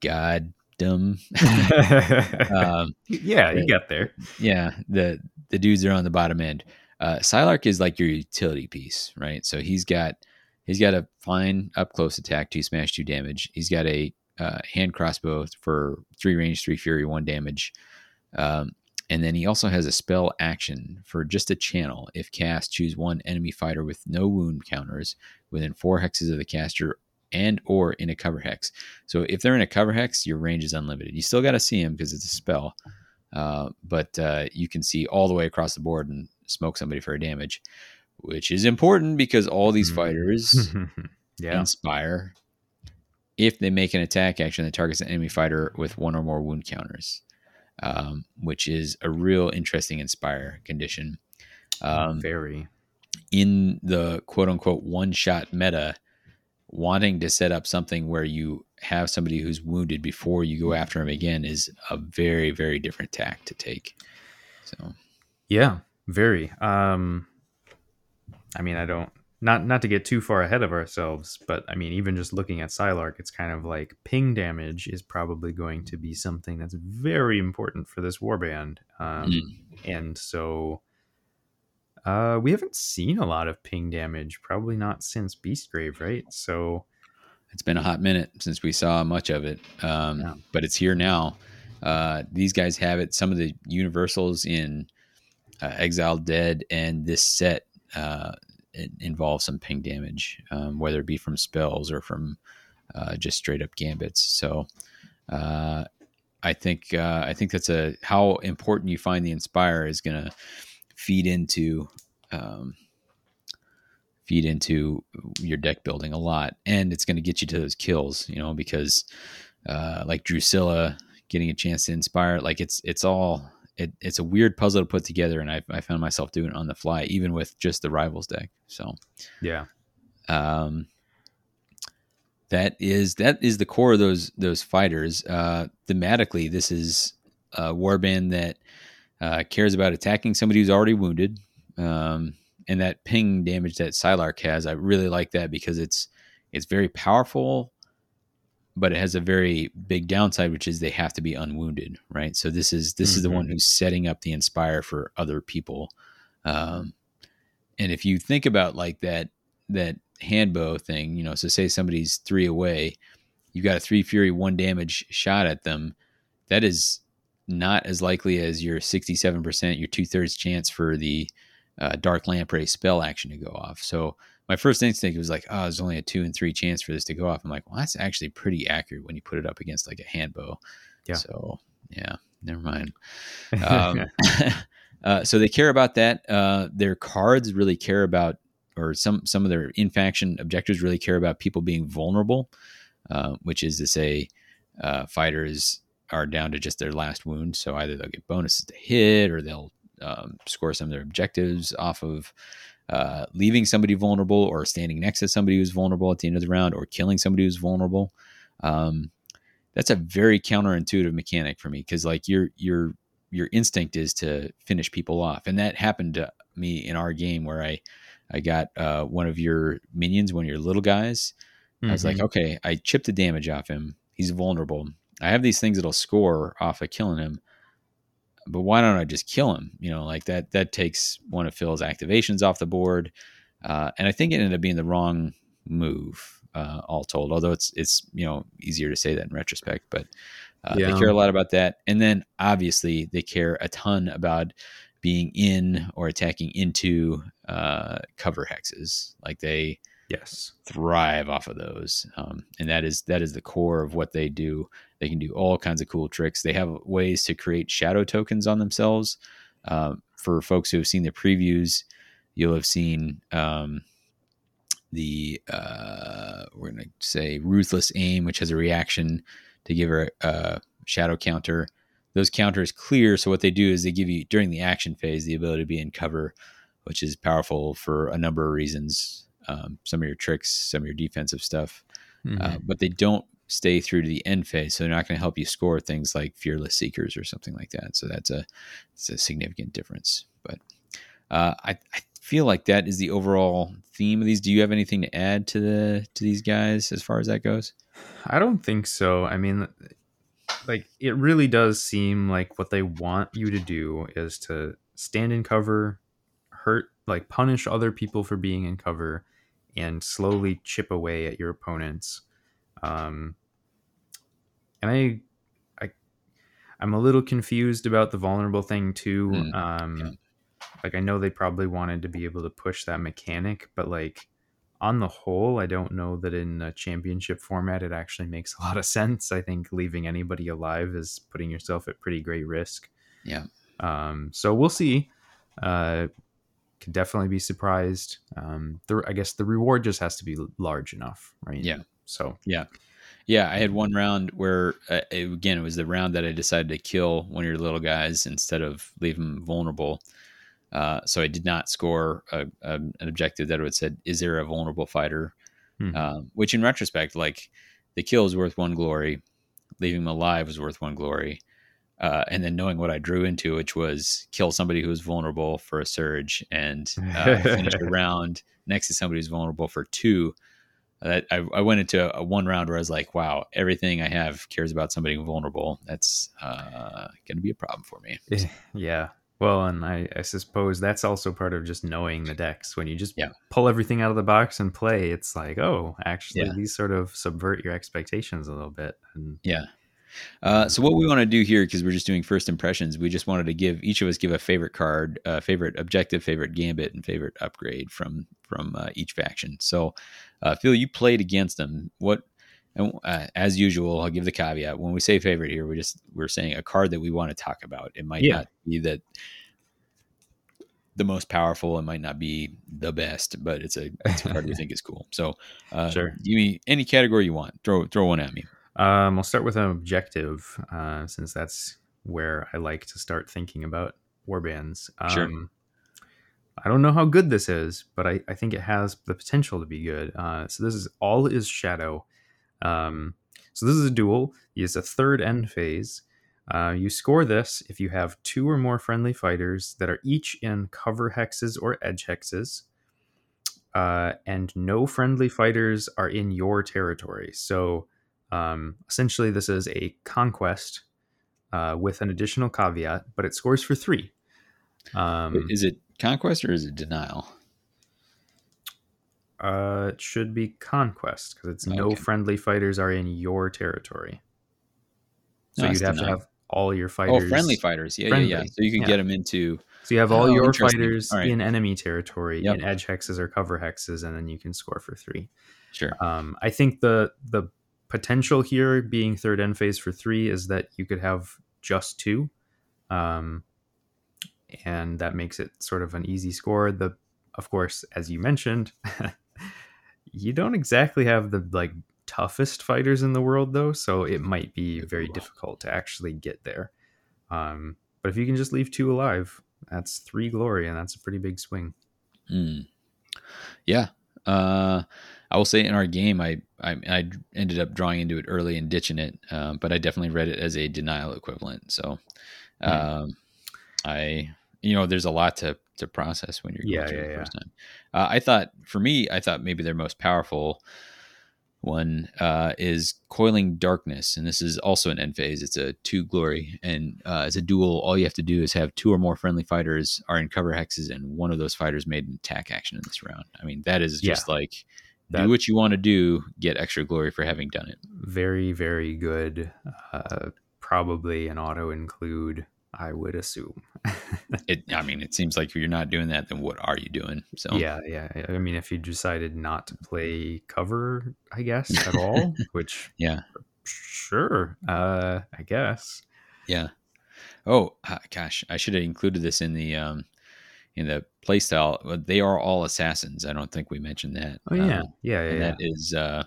goddom. um, yeah, you got there. yeah, the the dudes are on the bottom end. Uh, Sylark is like your utility piece, right? So he's got he's got a fine up close attack, two smash, two damage. He's got a uh, hand crossbow for three range, three fury, one damage. Um, and then he also has a spell action for just a channel. If cast, choose one enemy fighter with no wound counters within four hexes of the caster and or in a cover hex. So if they're in a cover hex, your range is unlimited. You still got to see him because it's a spell, uh, but uh, you can see all the way across the board and smoke somebody for a damage, which is important because all these Mhm. fighters yeah. inspire if they make an attack action that targets an enemy fighter with one or more wound counters, um, which is a real interesting inspire condition. Um, Very. in the quote unquote one shot meta, wanting to set up something where you have somebody who's wounded before you go after him again is a very, very different tack to take. So, Yeah, very. Um I mean, I don't not not to get too far ahead of ourselves, but I mean, even just looking at Psylark, it's kind of like ping damage is probably going to be something that's very important for this warband. Um Mm. and so uh we haven't seen a lot of ping damage, probably not since Beastgrave, right? So it's been a hot minute since we saw much of it, um, Yeah. but it's here now. Uh, these guys have it. Some of the universals in uh, Exiled Dead and this set uh, it involve some ping damage, um, whether it be from spells or from uh, just straight up gambits. So uh, I think uh, I think that's a how important you find the inspire is going to feed into um, feed into your deck building a lot, and it's going to get you to those kills. You know, because uh, like Drusilla getting a chance to inspire, like it's it's all it, it's a weird puzzle to put together, and I, I found myself doing it on the fly, even with just the rivals deck. So yeah. um, that is that is the core of those those fighters. Uh, thematically, this is a warband that uh, cares about attacking somebody who's already wounded. Um, and that ping damage that Psylark has, I really like that because it's it's very powerful, but it has a very big downside, which is they have to be unwounded, right? So this is this mm-hmm. is the one mm-hmm. who's setting up the inspire for other people. Um, and if you think about like that that handbow thing, you know, so say somebody's three away, you've got a three fury, one damage shot at them. That is not as likely as your 67%, your two thirds chance for the uh, Dark Lamprey spell action to go off. So my first instinct was like, oh, there's only a two and three chance for this to go off. I'm like, well, that's actually pretty accurate when you put it up against like a handbow. Yeah. So yeah, never mind. Um, uh, so they care about that. Uh, their cards really care about, or some some of their in faction objectives really care about people being vulnerable, uh, which is to say, uh, fighters are down to just their last wound. So either they'll get bonuses to hit, or they'll um, score some of their objectives off of uh, leaving somebody vulnerable or standing next to somebody who's vulnerable at the end of the round or killing somebody who's vulnerable. Um, that's a very counterintuitive mechanic for me because like your your your instinct is to finish people off, and that happened to me in our game where I I got uh, one of your minions, one of your little guys. Mm-hmm. I was like, mm-hmm. okay, I chipped the damage off him. He's vulnerable. I have these things that'll score off of killing him but why don't I just kill him? You know, like that that takes one of Phil's activations off the board, uh, and I think it ended up being the wrong move. Uh, all told, although it's it's you know easier to say that in retrospect, but uh, yeah. they care a lot about that. And then obviously they care a ton about being in or attacking into uh, cover hexes. Like they yes thrive off of those, um, and that is that is the core of what they do. They can do all kinds of cool tricks. They have ways to create shadow tokens on themselves. Uh, for folks who have seen the previews, you'll have seen um, the uh, we're going to say ruthless aim, which has a reaction to give her a shadow counter. Those counters clear, so what they do is they give you during the action phase the ability to be in cover, which is powerful for a number of reasons. Um, some of your tricks, some of your defensive stuff, mm-hmm. uh, but they don't stay through to the end phase. So they're not going to help you score things like Fearless Seekers or something like that. So that's a, it's a significant difference. But uh, I, I feel like that is the overall theme of these. Do you have anything to add to the to these guys as far as that goes? I don't think so. I mean, like it really does seem like what they want you to do is to stand in cover, hurt, like punish other people for being in cover, and slowly chip away at your opponents um, and I, I, I'm a little confused about the vulnerable thing too. Mm, um, yeah. like I know they probably wanted to be able to push that mechanic, but like on the whole, I don't know that in a championship format it actually makes a lot of sense. I think leaving anybody alive is putting yourself at pretty great risk. Yeah. Um, so we'll see. Uh, definitely be surprised. Um, the, I guess the reward just has to be large enough, right? Yeah. So yeah, yeah. I had one round where uh, again it was the round that I decided to kill one of your little guys instead of leave him vulnerable. Uh, so I did not score a, a, an objective that would said, "Is there a vulnerable fighter?" Mm-hmm. Uh, which, in retrospect, like the kill is worth one glory, leaving him alive was worth one glory, uh, and then knowing what I drew into, which was kill somebody who was vulnerable for a surge and uh, finish a round next to somebody who's vulnerable for two I, I went into a one round where I was like, wow, everything I have cares about somebody vulnerable. That's uh, going to be a problem for me. Yeah. Well, and I, I, suppose that's also part of just knowing the decks. When you just yeah. pull everything out of the box and play, it's like, oh, actually, yeah. these sort of subvert your expectations a little bit. And yeah. Uh, so what we want to do here, because we're just doing first impressions, we just wanted to give each of us give a favorite card, uh, favorite objective, favorite gambit, and favorite upgrade from from uh, each faction. So, uh, Phil, you played against them. What, uh, as usual, I'll give the caveat when we say favorite here, we just we're saying a card that we want to talk about. It might yeah. not be that the most powerful. It might not be the best, but it's a, it's a card we think is cool. So, uh, sure, give me any category you want. Throw throw one at me. Um, I'll start with an objective, uh, since that's where I like to start thinking about warbands. Um, sure. I don't know how good this is, but I, I think it has the potential to be good. Uh, so this is all is shadow. Um, so this is a duel. Has a third end phase. Uh, you score this if you have two or more friendly fighters that are each in cover hexes or edge hexes, uh, and no friendly fighters are in your territory. So um, essentially, this is a conquest uh, with an additional caveat, but it scores for three. Um, is it conquest or is it denial? Uh, it should be conquest because it's okay. no friendly fighters are in your territory. So no, you'd have to have all your fighters. Oh, friendly fighters. Yeah, friendly. yeah, yeah. So you can yeah. get them into. So you have all oh, your fighters right. in enemy territory yep. in edge hexes or cover hexes, and then you can score for three. Sure. Um, I think the the potential here being third end phase for three is that you could have just two. Um, and that makes it sort of an easy score. The, of course, as you mentioned, you don't exactly have the like toughest fighters in the world though, so it might be very difficult to actually get there. Um, but if you can just leave two alive, that's three glory, and that's a pretty big swing. Mm. Yeah, uh, I will say in our game, I, I, I ended up drawing into it early and ditching it, um, but I definitely read it as a denial equivalent. So, hmm. um, I you know there's a lot to to process when you're yeah, yeah, yeah. first time. Uh, I thought for me, I thought maybe their most powerful one uh, is Coiling Darkness, and this is also an end phase. It's a two glory, and uh, as a duel, all you have to do is have two or more friendly fighters are in cover hexes, and one of those fighters made an attack action in this round. I mean, that is just yeah. like that, do what you want to do, get extra glory for having done it. Very, very good. Uh, probably an auto include I would assume. it. I mean, it seems like if you're not doing that, then what are you doing? So yeah, yeah. I mean, if you decided not to play cover, I guess at all, which yeah, sure. Uh, I guess. Yeah. Oh gosh, I should have included this in the um in the playstyle. They are all assassins. I don't think we mentioned that. Oh yeah, um, yeah, yeah, yeah. That is uh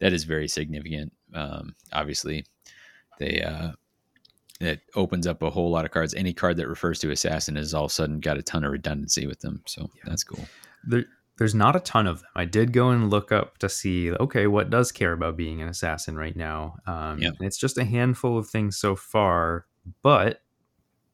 that is very significant. Um, obviously, they uh it opens up a whole lot of cards. Any card that refers to assassin has all of a sudden got a ton of redundancy with them. So yeah. that's cool. There, there's not a ton of them. I did go and look up to see, okay, what does care about being an assassin right now? Um, yeah. And it's just a handful of things so far, but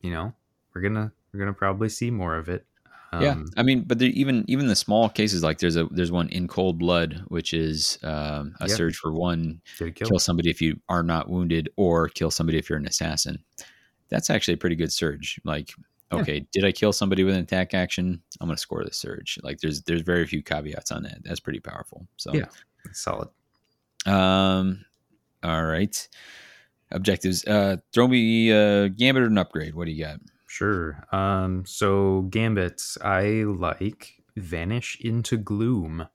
you know, we're gonna we're gonna probably see more of it. Um, yeah, I mean, but even even the small cases like there's a there's one in cold blood, which is um, a surge for one, kill? kill somebody if you are not wounded, or kill somebody if you're an assassin. That's actually a pretty good surge. Like, okay, yeah. did I kill somebody with an attack action? I'm going to score the surge. Like, there's there's very few caveats on that. That's pretty powerful. So yeah, solid. Um, all right. Objectives. Uh, throw me a gambit or an upgrade. What do you got? Sure. Um, so gambits, I like vanish into gloom.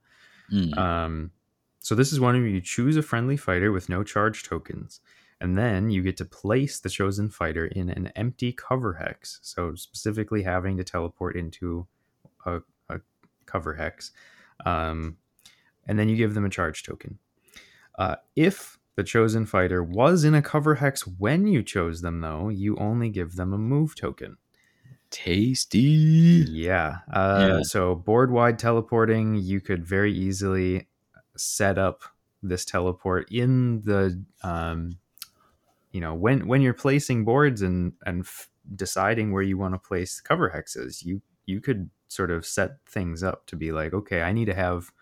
Mm. Um, so this is one where you choose a friendly fighter with no charge tokens, and then you get to place the chosen fighter in an empty cover hex. So specifically having to teleport into a, a cover hex, um, and then you give them a charge token. Uh, if the chosen fighter was in a cover hex when you chose them, though. You only give them a move token. Tasty. Yeah. Uh, yeah. So, board wide teleporting, you could very easily set up this teleport in the, um, you know, when when you're placing boards and and f- deciding where you want to place cover hexes, you you could sort of set things up to be like, okay, I need to have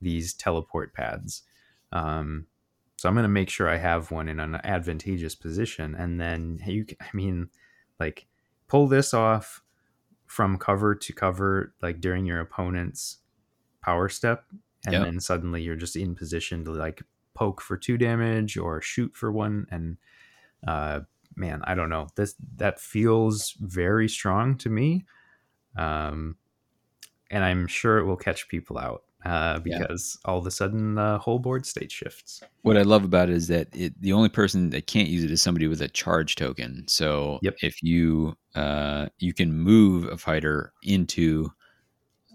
these teleport pads. Um, so I'm going to make sure I have one in an advantageous position. And then you, I mean, like pull this off from cover to cover, like during your opponent's power step. And yep. then suddenly you're just in position to like poke for two damage or shoot for one. And, uh, man, I don't know. This, that feels very strong to me. Um, and I'm sure it will catch people out uh, because yeah. all of a sudden the whole board state shifts. What I love about it is that it, the only person that can't use it is somebody with a charge token. So yep. if you uh, you can move a fighter into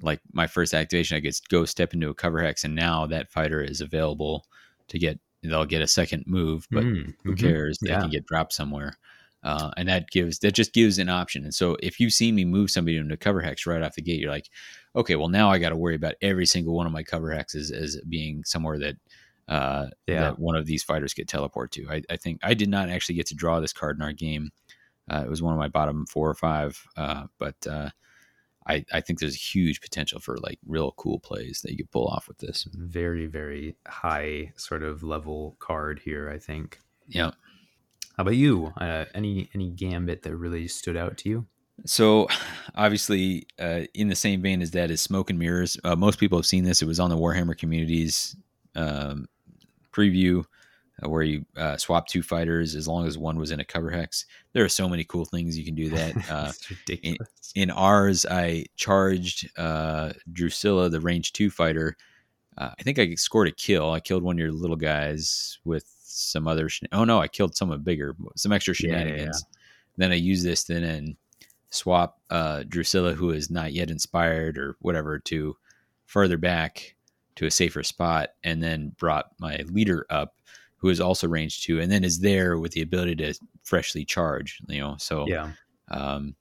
like my first activation, I get go step into a cover hex, and now that fighter is available to get. They'll get a second move, but mm, who mm-hmm. cares? They yeah. can get dropped somewhere. Uh, and that gives that just gives an option. And so if you see me move somebody into cover hex right off the gate, you're like, okay, well now I got to worry about every single one of my cover hexes as being somewhere that uh, Yeah. that one of these fighters could teleport to. I, I think I did not actually get to draw this card in our game. Uh, it was one of my bottom four or five, uh, but uh, I, I think there's a huge potential for like real cool plays that you could pull off with this. Very, very high sort of level card here, I think. Yeah. How about you? Uh, any any gambit that really stood out to you? So, obviously, uh, in the same vein as that is Smoke and Mirrors. Uh, most people have seen this. It was on the Warhammer Communities um, preview uh, where you uh, swap two fighters as long as one was in a cover hex. There are so many cool things you can do that. Uh, ridiculous. in ours, I charged uh, Drusilla, the range two fighter. Uh, I think I scored a kill. I killed one of your little guys with some other. Shen- oh no, I killed someone bigger, some extra Yeah, yeah, yeah. shenanigans. Then I use this then and swap uh, Drusilla, who is not yet inspired or whatever, to further back to a safer spot, and then brought my leader up, who is also range two, and then is there with the ability to freshly charge. You know, so yeah. um,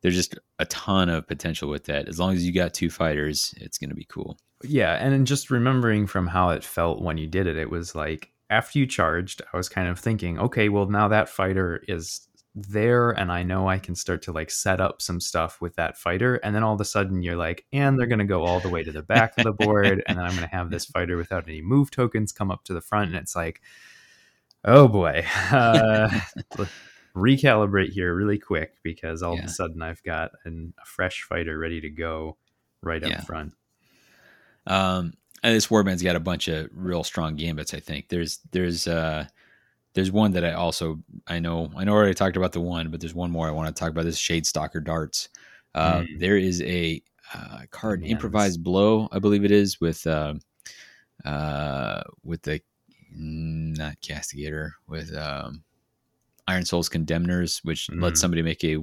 there's just a ton of potential with that. As long as you got two fighters, it's going to be cool. Yeah, and then just remembering from how it felt when you did it, it was like after you charged, I was kind of thinking, okay, well now that fighter is there and I know I can start to like set up some stuff with that fighter and then all of a sudden you're like and they're going to go all the way to the back of the board and then I'm going to have this fighter without any move tokens come up to the front and it's like oh boy. Uh, recalibrate here really quick because all of a sudden I've got an, a fresh fighter ready to go right up Yeah. front. Um, and this warband's got a bunch of real strong gambits. I think there's there's uh there's one that I also I know I know I already talked about the one, but there's one more I want to talk about. This Shade Stalker darts. Uh, Mm. There is a uh, card improvised blow, I believe it is with uh, uh, with the mm, not castigator with um, Ironsoul's Condemners, which Mm. lets somebody make a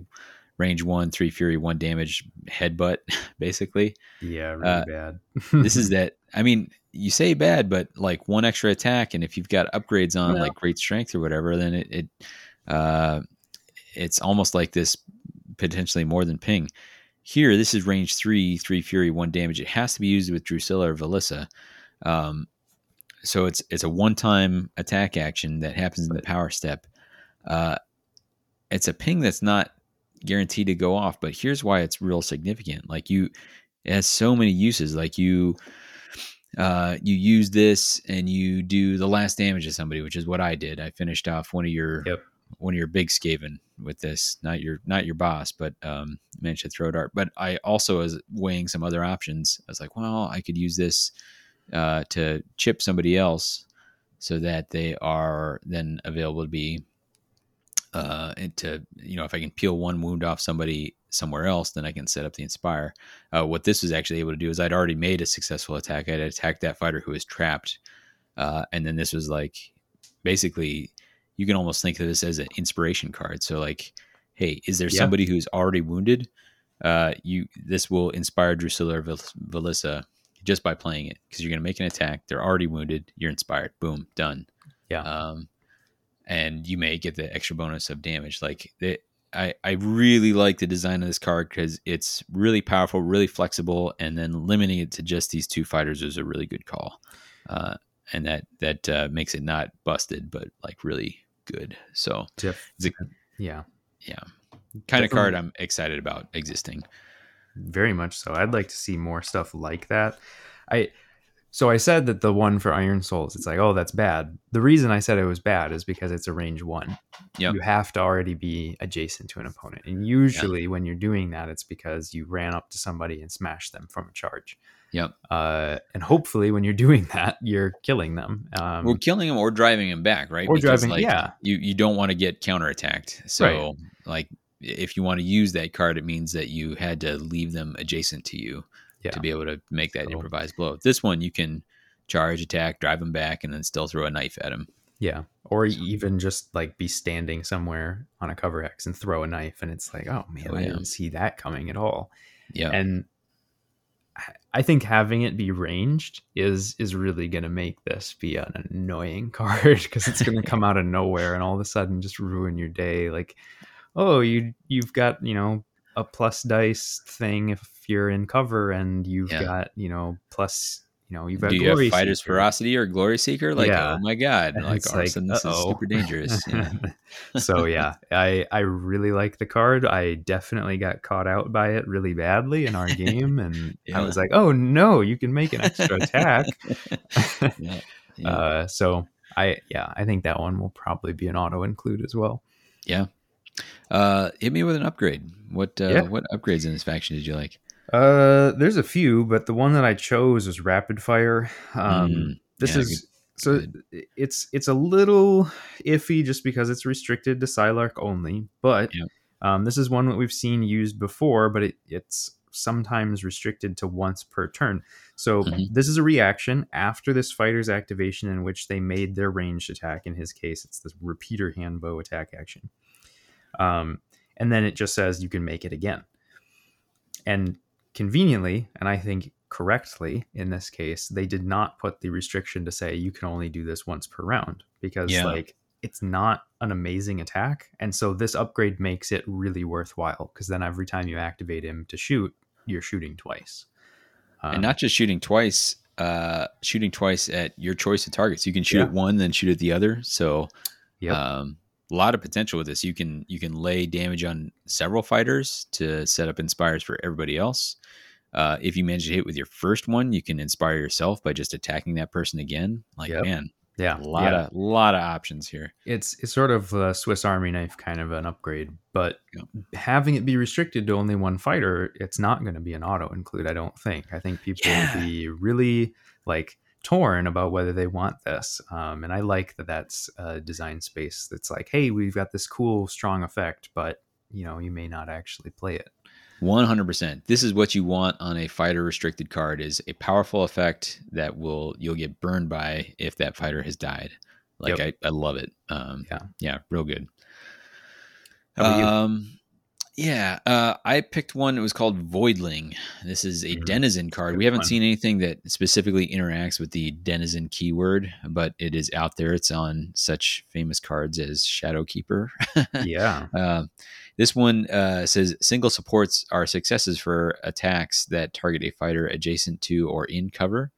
range one, three fury, one damage headbutt, basically Yeah, really Uh, bad. this is that i mean you say bad but like one extra attack and if you've got upgrades on Well- like great strength or whatever then it, it uh it's almost like this potentially more than ping. Here this is range three three fury one damage. It has to be used with drusilla or velissa. Um so it's it's a one-time attack action that happens in the power step. Uh it's a ping that's not guaranteed to go off but here's why it's real significant. Like you it has so many uses. Like you uh you use this and you do the last damage to somebody which is what i did. I finished off one of your Yep. one of your big skaven with this not your not your boss but um managed to throw dart. But i also was weighing some other options. I was like well i could use this uh to chip somebody else so that they are then available to be uh to you know if i can peel one wound off somebody somewhere else then i can set up the inspire. Uh, what this was actually able to do is i'd already made a successful attack. I'd attacked that fighter who was trapped uh, and then this was like basically you can almost think of this as an inspiration card. So like hey is there Yeah. somebody who's already wounded? Uh, you this will inspire drusilla or velissa just by playing it because you're going to make an attack. They're already wounded. You're inspired. Boom. Done. Yeah. um, and you may get the extra bonus of damage. Like it, I, I really like the design of this card because it's really powerful, really flexible, and then limiting it to just these two fighters is a really good call, uh, and that that uh, makes it not busted, but like really good. So Def- it- yeah, yeah, kind of card I'm excited about existing. very much so. I'd like to see more stuff like that. I so I said that the one for Ironsoul's, it's like, oh, that's bad. The reason I said it was bad is because it's a range one. Yep. You have to already be adjacent to an opponent. And usually when you're doing that, it's because you ran up to somebody and smashed them from a charge. Yep. Uh, and hopefully when you're doing that, you're killing them. Um, We're killing him or driving them back, right? Or Because, driving- like, yeah. You you don't want to get counterattacked. So Right. like if you want to use that card, it means that you had to leave them adjacent to you yeah. to be able to make that So- improvised blow. This one you can charge, attack, drive him back, and then still throw a knife at him. Yeah. Or even just like be standing somewhere on a cover X and throw a knife. And it's like, oh man, Oh, I didn't see that coming at all. Yeah. And I- I think having it be ranged is is really going to make this be an annoying card because it's going to come out of nowhere and all of a sudden just ruin your day. Like, oh, you you've got you know a plus dice thing if you're in cover, and you've Yeah. got you know plus you know you've got Do you glory have fighter's Seeker. ferocity or glory seeker? Like, Yeah. oh my god! And Like, all like, this is super dangerous. Yeah. so yeah, I I really like the card. I definitely got caught out by it really badly in our game, and I was like, oh no, you can make an extra attack. yeah. Yeah. uh, so I yeah, I think that one will probably be an auto include as well. Uh, hit me with an upgrade. What uh, Yeah. what upgrades in this faction did you like? Uh, there's a few, but the one that I chose was rapid fire. Um, Mm, this yeah, is so good. it's it's a little iffy just because it's restricted to Psylark only. But Yep. um, this is one that we've seen used before, but it, it's sometimes restricted to once per turn. So Mhm. this is a reaction after this fighter's activation in which they made their ranged attack. In his case, it's the repeater hand bow attack action. Um, and then it just says you can make it again. And conveniently, and I think correctly in this case, they did not put the restriction to say you can only do this once per round because Yeah. like it's not an amazing attack. And so this upgrade makes it really worthwhile because then every time you activate him to shoot, you're shooting twice. Um, and not just shooting twice. Uh, shooting twice at your choice of targets. You can shoot Yeah. at one, then shoot at the other. So, Yep. um, a lot of potential with this. You can you can lay damage on several fighters to set up inspires for everybody else. Uh, if you manage to hit with your first one, you can inspire yourself by just attacking that person again. Like Yep. man, yeah, a lot yeah. of lot of options here. it's it's sort of a Swiss Army knife kind of an upgrade, but Yep. having it be restricted to only one fighter, it's not going to be an auto include. I don't think. I think people Yeah. will be really like torn about whether they want this, um, and I like that that's a design space that's like, hey, we've got this cool strong effect, but you know, you may not actually play it. One hundred percent. This is what you want on a fighter restricted card: is a powerful effect that will you'll get burned by if that fighter has died. Like Yep. I, I love it. Um, Yeah. yeah, real good. How about you? Um, yeah, uh, I picked one. It was called Voidling. This is a Mhm. denizen card. We haven't seen anything that specifically interacts with the denizen keyword, but it is out there. It's on such famous cards as Shadowkeeper. yeah, Uh, this one uh, says single supports are successes for attacks that target a fighter adjacent to or in cover.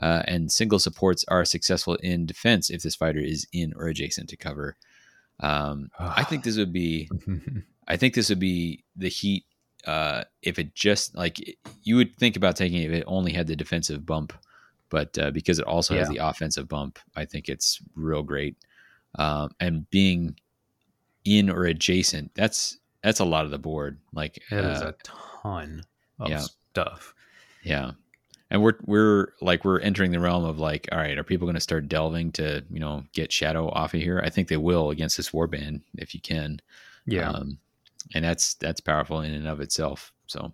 Uh, and single supports are successful in defense if this fighter is in or adjacent to cover. Um, I think this would be I think this would be the Heat uh, if it just like you would think about taking it if it only had the defensive bump, but uh, because it also has the offensive bump, I think it's real great. Um, and being in or adjacent, that's that's a lot of the board. Like it is uh, a ton of yeah. stuff. yeah. And we're we're like we're entering the realm of like, all right, are people going to start delving to you know get shadow off of here? I think they will against this warband if you can. Yeah, Um, and that's that's powerful in and of itself. So,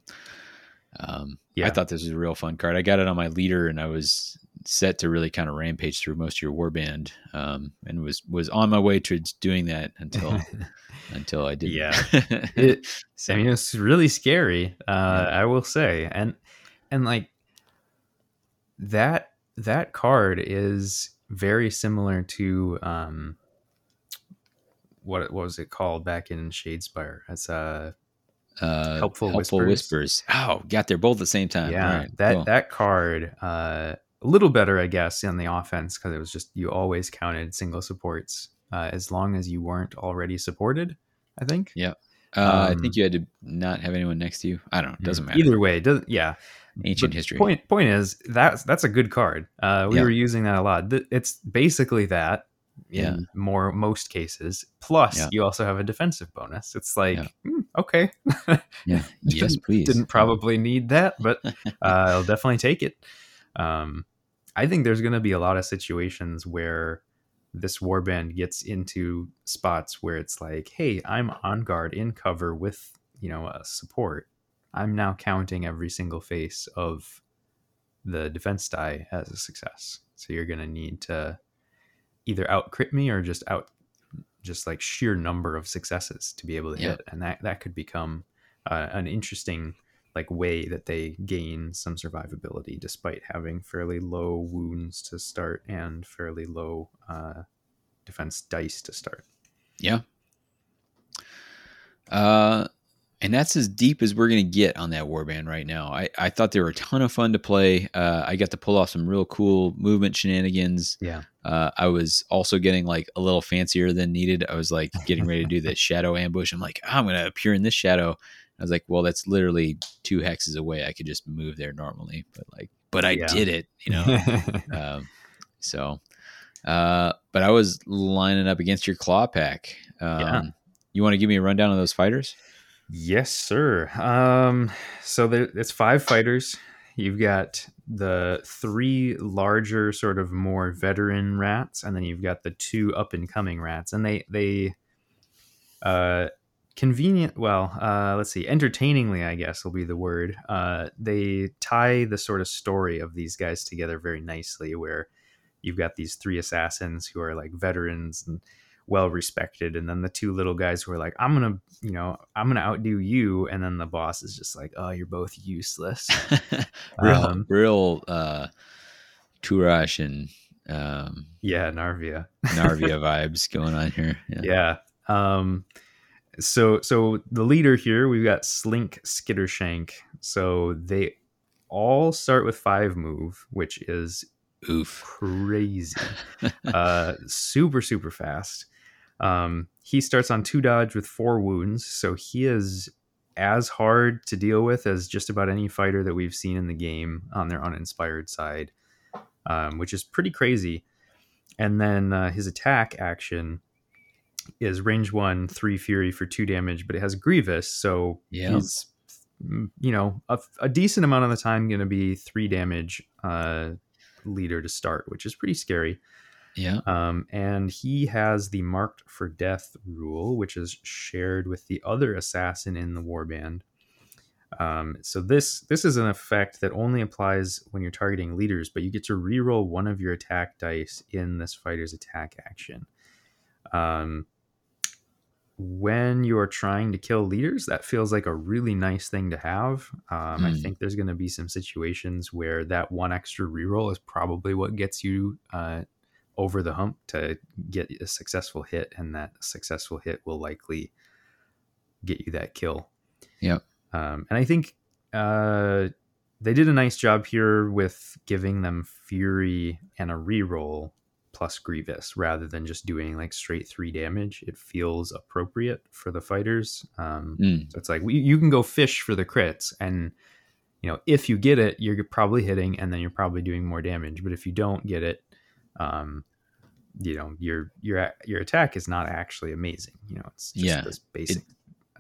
um, Yeah. I thought this was a real fun card. I got it on my leader, and I was set to really kind of rampage through most of your warband, um, and was was on my way to doing that until until I didn't. Yeah. It- I mean, it's really scary. Uh, Yeah. I will say, and and like that that card is very similar to um, what what was it called back in Shadespire? It's uh uh, Helpful helpful Whispers. whispers. Oh, got there both at the same time. yeah right, that cool. that card uh, a little better, I guess, on the offense because it was just you always counted single supports uh, as long as you weren't already supported. I think. Yeah. Uh, I um, think you had to not have anyone next to you. I don't know. It doesn't matter. Either way, it doesn't yeah. Ancient But history. Point point is that's that's a good card. Uh, we Yeah. were using that a lot. It's basically that in Yeah. more most cases. Plus, Yeah. you also have a defensive bonus. It's like Yeah. hmm, okay, Yeah. Yes, Didn't- please. didn't probably need that, but uh, I'll definitely take it. Um, I think there's going to be a lot of situations where this warband gets into spots where it's like, hey, I'm on guard in cover with you know a support. I'm now counting every single face of the defense die as a success. So you're going to need to either out crit me or just out just like sheer number of successes to be able to Yeah. hit, and that that could become uh, an interesting like way that they gain some survivability despite having fairly low wounds to start and fairly low uh, defense dice to start. Yeah. Uh, and that's as deep as we're going to get on that warband right now. I, I thought they were a ton of fun to play. Uh, I got to pull off some real cool movement shenanigans. Yeah. Uh, I was also getting like a little fancier than needed. I was like getting ready to do the shadow ambush. I'm like, oh, I'm going to appear in this shadow. I was like, well, that's literally two hexes away. I could just move there normally, but like, but I Yeah. did it, you know. um, so, uh, but I was lining up against your claw pack. Um, Yeah. You want to give me a rundown of those fighters? Yes, sir. Um, so there, it's five fighters. You've got the three larger, sort of more veteran rats, and then you've got the two up and coming rats, and they they uh convenient well uh let's see entertainingly i guess will be the word uh they tie the sort of story of these guys together very nicely where you've got these three assassins who are like veterans and well respected and then the two little guys who are like i'm gonna you know i'm gonna outdo you and then the boss is just like oh you're both useless real, Um, real uh, Turosh and um, yeah narvia Narvia vibes going on here. Yeah. yeah um so so the leader here we've got slink skittershank so they all start with five move which is Oof. crazy uh super super fast um he starts on two dodge with four wounds so he is as hard to deal with as just about any fighter that we've seen in the game on their uninspired side um, which is pretty crazy and then uh, his attack action is range one three fury for two damage but it has grievous so Yeah. he's you know a, a decent amount of the time going to be three damage uh leader to start which is pretty scary Yeah. um, and he has the marked for death rule, which is shared with the other assassin in the warband. Um, so this this is an effect that only applies when you're targeting leaders, but you get to reroll one of your attack dice in this fighter's attack action. Um, when you're trying to kill leaders, that feels like a really nice thing to have. Um, I Hmm. think there's going to be some situations where that one extra reroll is probably what gets you uh, over the hump to get a successful hit, and that successful hit will likely get you that kill. Yep. Um, and I think uh, they did a nice job here with giving them fury and a reroll plus grievous rather than just doing like straight three damage. It feels appropriate for the fighters. Um, Mm. so it's like we, you can go fish for the crits, and you know if you get it, you're probably hitting, and then you're probably doing more damage. But if you don't get it, um, you know your your your attack is not actually amazing. You know, it's just Yeah. this basic.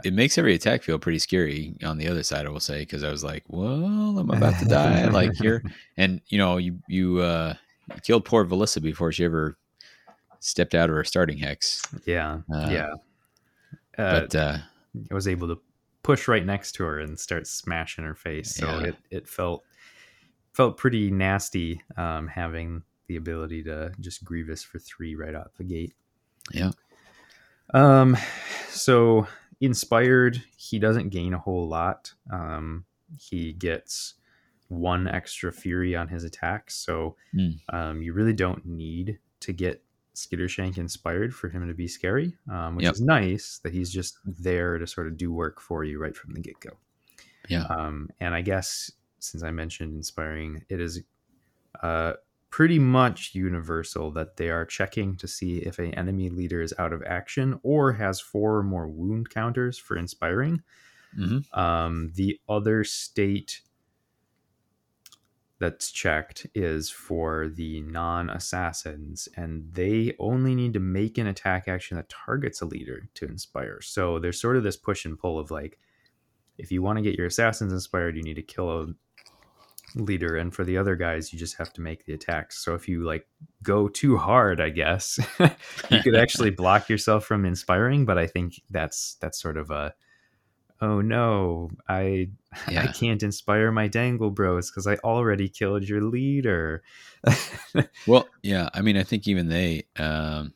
It makes every attack feel pretty scary on the other side, I will say, because I was like, well, I'm about to die. like here. And, you know, you, you, uh, killed poor Velissa before she ever stepped out of her starting hex. yeah, Uh, yeah. Uh, But, uh, I was able to push right next to her and start smashing her face. So Yeah. it, it felt felt pretty nasty um, having the ability to just grievous for three right out the gate. yeah. Um, so inspired, he doesn't gain a whole lot. Um, he gets one extra fury on his attacks, so Mm. um, you really don't need to get Skittershank inspired for him to be scary, um, which Yep. is nice that he's just there to sort of do work for you right from the get go. Yeah. Um, and I guess since I mentioned inspiring, it is uh, pretty much universal that they are checking to see if an enemy leader is out of action or has four or more wound counters for inspiring. hmm Um, the other state that's checked is for the non assassins, and they only need to make an attack action that targets a leader to inspire. So there's sort of this push and pull of like, if you want to get your assassins inspired, you need to kill a leader, and for the other guys, you just have to make the attacks. So if you like go too hard, I guess you could actually block yourself from inspiring. But I think that's that's sort of a oh no, I I can't inspire my dangle bros because I already killed your leader. Well, yeah. I mean, I think even they, um,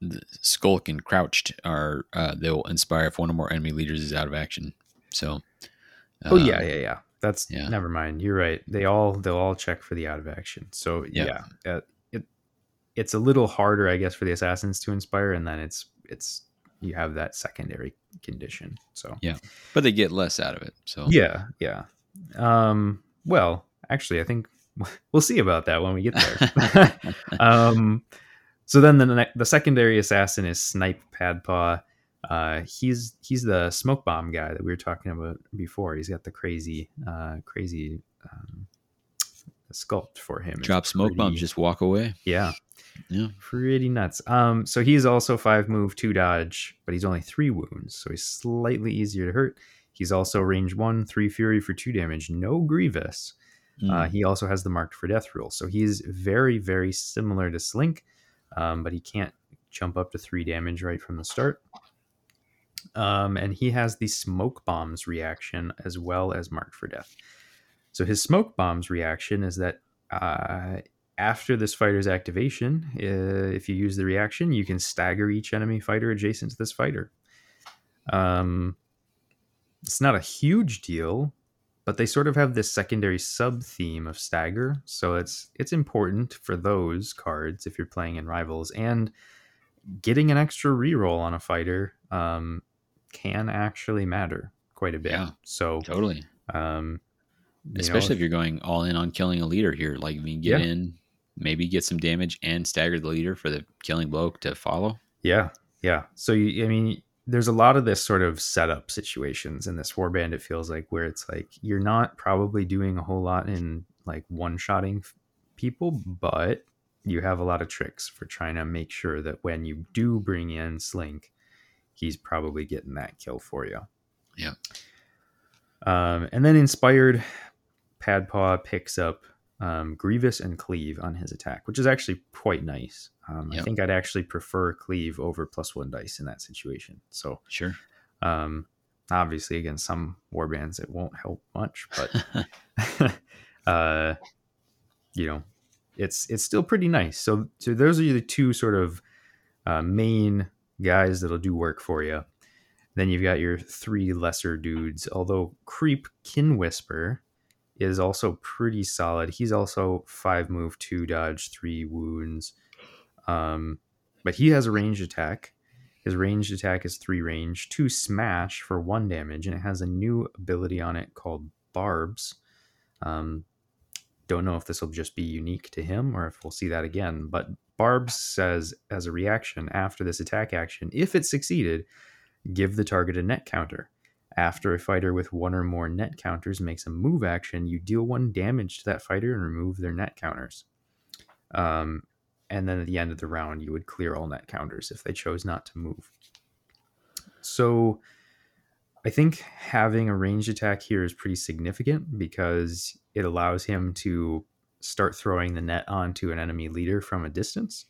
the Skulk and Krowcht are, uh, they'll inspire if one or more enemy leaders is out of action. So, oh um, yeah, yeah, yeah. That's yeah. never mind. You're right. They all they'll all check for the out of action. So Yeah. yeah, uh, it it's a little harder, I guess, for the assassins to inspire, and then it's it's you have that secondary condition. So Yeah. But they get less out of it. So yeah, yeah. Um, well, actually, I think we'll see about that when we get there. um, so then the the secondary assassin is Snyp Padpaw. Uh, he's he's the smoke bomb guy that we were talking about before. He's got the crazy uh, crazy um, sculpt for him. Drop smoke bombs, pretty- just walk away. yeah, Yeah. pretty nuts. Um, so he's also five move, two dodge, but he's only three wounds, so he's slightly easier to hurt. He's also range one, three fury for two damage, no grievous. Uh, Mm. he also has the marked for death rule, so he's very, very similar to Slink, um, but he can't jump up to three damage right from the start. Um, and he has the smoke bombs reaction as well as marked for death. So his smoke bombs reaction is that uh, after this fighter's activation, uh, if you use the reaction, you can stagger each enemy fighter adjacent to this fighter. Um, it's not a huge deal, but they sort of have this secondary sub theme of stagger, so it's it's important for those cards if you're playing in rivals and getting an extra reroll on a fighter um, can actually matter quite a bit. Yeah. So, Totally. um, you know, Especially if you're going all in on killing a leader here. Like, I mean, get Yeah. in, maybe get some damage and stagger the leader for the killing blow to follow. Yeah, yeah. So you, I mean, there's a lot of this sort of setup situations in this warband. It feels like where it's like you're not probably doing a whole lot in like one shotting people, but you have a lot of tricks for trying to make sure that when you do bring in Slink, he's probably getting that kill for you. Yeah. Um, and then inspired, Padpaw picks up um, Grievous and Cleave on his attack, which is actually quite nice. Um, I think I'd actually prefer Cleave over plus one dice in that situation. So, Sure. um, obviously, against some warbands, it won't help much, but uh, you know, it's it's still pretty nice. So, so those are the two sort of uh, main guys that'll do work for you. Then you've got your three lesser dudes. Although Creep Kin Whisper is also pretty solid. He's also five move, two dodge, three wounds. Um, but he has a ranged attack. His ranged attack is three range, two smash for one damage, and it has a new ability on it called Barbs. Um, don't know if this will just be unique to him or if we'll see that again. But Barbs says, as a reaction after this attack action, if it succeeded, give the target a net counter. After a fighter with one or more net counters makes a move action, you deal one damage to that fighter and remove their net counters. Um, and then at the end of the round, you would clear all net counters if they chose not to move. So I think having a ranged attack here is pretty significant because it allows him to start throwing the net onto an enemy leader from a distance.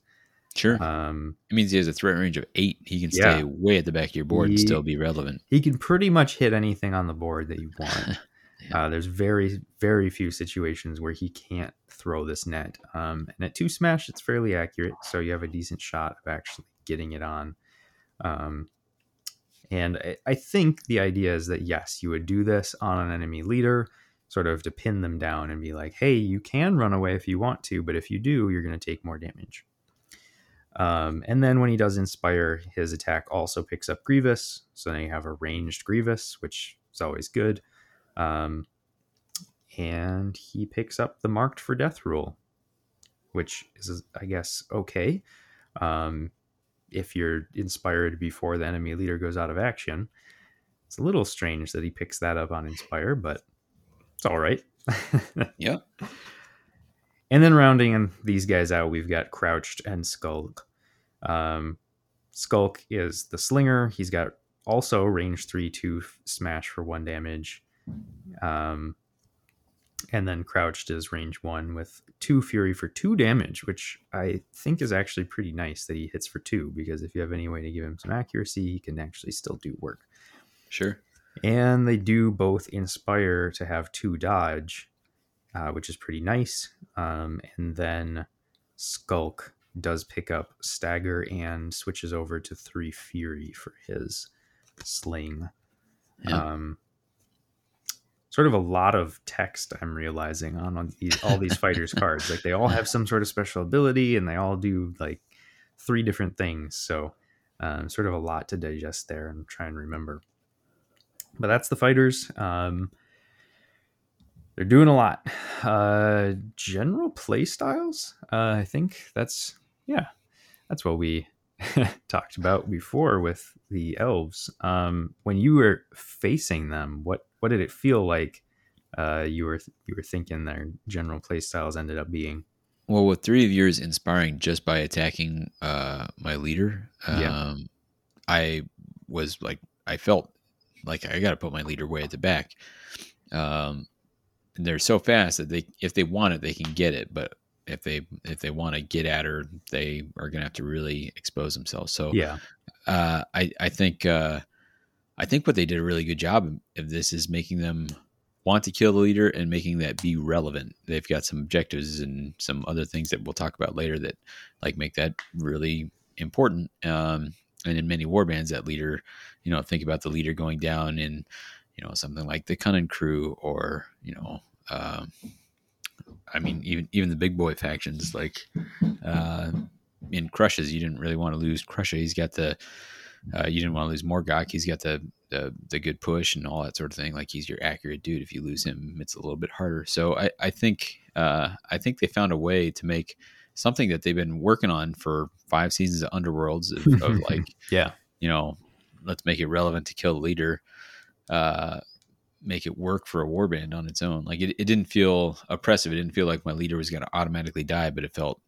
Sure. Um, it means he has a threat range of eight. He can Yeah. stay way at the back of your board and still be relevant. he can pretty much hit anything on the board that you want. Yeah. uh, there's very, very few situations where he can't throw this net. Um, and at two smash, it's fairly accurate, so you have a decent shot of actually getting it on. Um, and I, I think the idea is that yes, you would do this on an enemy leader, sort of to pin them down and be like, hey, you can run away if you want to, but if you do, you're going to take more damage. Um, and then when he does inspire, his attack also picks up Grievous. So now you have a ranged Grievous, which is always good. Um, and he picks up the marked for death rule, which is, I guess, okay. Um, if you're inspired before the enemy leader goes out of action, it's a little strange that he picks that up on inspire, but it's all right. Yeah. And then rounding these guys out, we've got Krowcht and Skulk. Um, Skulk is the slinger. He's got also range three, two smash for one damage. Um, and then Krowcht is range one with two fury for two damage, which I think is actually pretty nice that he hits for two because if you have any way to give him some accuracy, he can actually still do work. Sure. And they do both inspire to have two dodge, uh, which is pretty nice. Um, and then Skulk does pick up stagger and switches over to three fury for his sling. Yeah. Um, sort of a lot of text I'm realizing on, on these, all these fighters cards. Like they all have some sort of special ability and they all do like three different things. So Um, sort of a lot to digest there and try and remember. But that's the fighters. Um, they're doing a lot. Uh, general play styles. Uh, I think that's yeah, that's what we talked about before with the elves. Um, when you were facing them, what what did it feel like? Uh, you were you were thinking their general play styles ended up being. Well, with three of yours inspiring just by attacking uh, my leader, um, Yeah. I was like, I felt like I got to put my leader way at the back. Um, and they're so fast that they, if they want it, they can get it. But if they if they want to get at her, they are going to have to really expose themselves. So Yeah, uh, I I think uh, I think what they did a really good job of this is making them want to kill the leader and making that be relevant. They've got some objectives and some other things that we'll talk about later that like make that really important. Um, and in many war bands, that leader, you know, think about the leader going down in, you know, something like the Kunnin' Krew or you know. Um, I mean, even even the big boy factions, like uh, in Krushas, you didn't really want to lose Crusher. He's got the uh, you didn't want to lose Morgok. He's got the, the the good push and all that sort of thing. Like he's your accurate dude. If you lose him, it's a little bit harder. So I I think uh, I think they found a way to make something that they've been working on for five seasons of Underworlds of, of like yeah, you know let's make it relevant to kill the leader. Uh, make it work for a warband on its own. Like it, it didn't feel oppressive. It didn't feel like my leader was going to automatically die, but it felt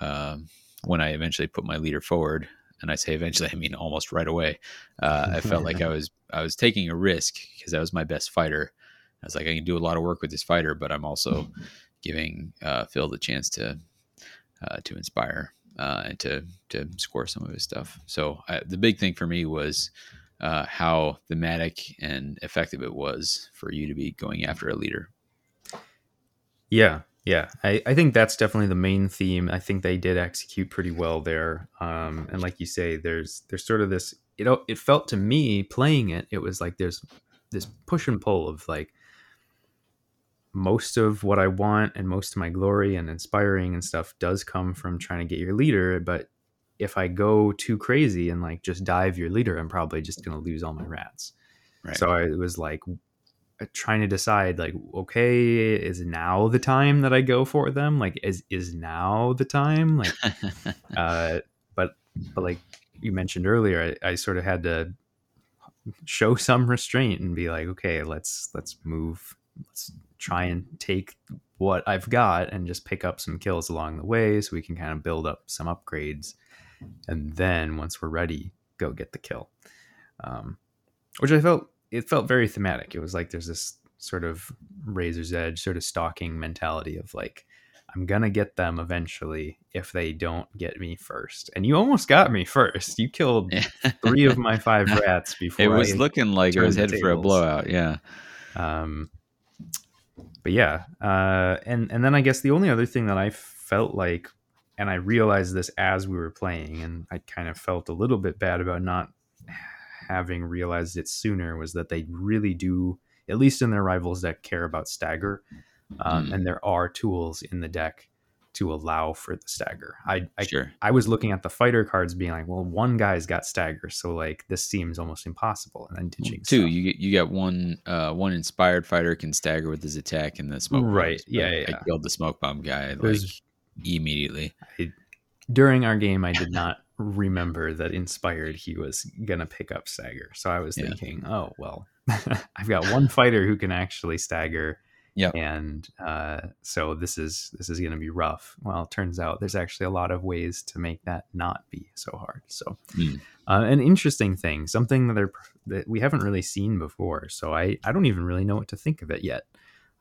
um, when I eventually put my leader forward, and I say eventually, I mean almost right away. Uh, I felt like I was I was taking a risk because that was my best fighter. I was like, I can do a lot of work with this fighter, but I'm also giving uh, Phil the chance to uh, to inspire uh, and to to score some of his stuff. So I, the big thing for me was uh, how thematic and effective it was for you to be going after a leader. yeah, yeah. I, I think that's definitely the main theme. I think they did execute pretty well there. Um, and like you say, there's there's sort of this. Know, it felt to me playing it, it was like there's this push and pull of like most of what I want and most of my glory and inspiring and stuff does come from trying to get your leader. But if I go too crazy and like just dive your leader, I'm probably just going to lose all my rats. Right. So I was like uh, trying to decide like, okay, is now the time that I go for them? Like, is, is now the time? Like, uh, but, but like you mentioned earlier, I, I sort of had to show some restraint and be like, okay, let's, let's move, let's try and take what I've got and just pick up some kills along the way so we can kind of build up some upgrades. And then once we're ready, go get the kill. Um, which I felt it felt very thematic. It was like there's this sort of razor's edge, sort of stalking mentality of like, I'm gonna get them eventually if they don't get me first. And you almost got me first. You killed three of my five rats before it was I looking like it was headed for a blowout. Yeah. um, but yeah, uh, and and then I guess the only other thing that I felt like, and I realized this as we were playing, and I kind of felt a little bit bad about not having realized it sooner, was that they really do, at least in their rivals deck, care about stagger, um, Mm. and there are tools in the deck to allow for the stagger. I, I sure. I was looking at the fighter cards, being like, well, one guy's got stagger, so like this seems almost impossible, and then ditching Two, stuff. you get you got one uh, one inspired fighter can stagger with his attack and the smoke. Right. Yeah, yeah, I killed the smoke bomb guy like was- immediately. during our game i did not remember that inspired he was gonna pick up stagger so i was Yeah. thinking oh well i've got one fighter who can actually stagger Yep. and uh, so this is this is gonna be rough well it turns out there's actually a lot of ways to make that not be so hard so Hmm. uh, an interesting thing something that, they're, that we haven't really seen before so I, I don't even really know what to think of it yet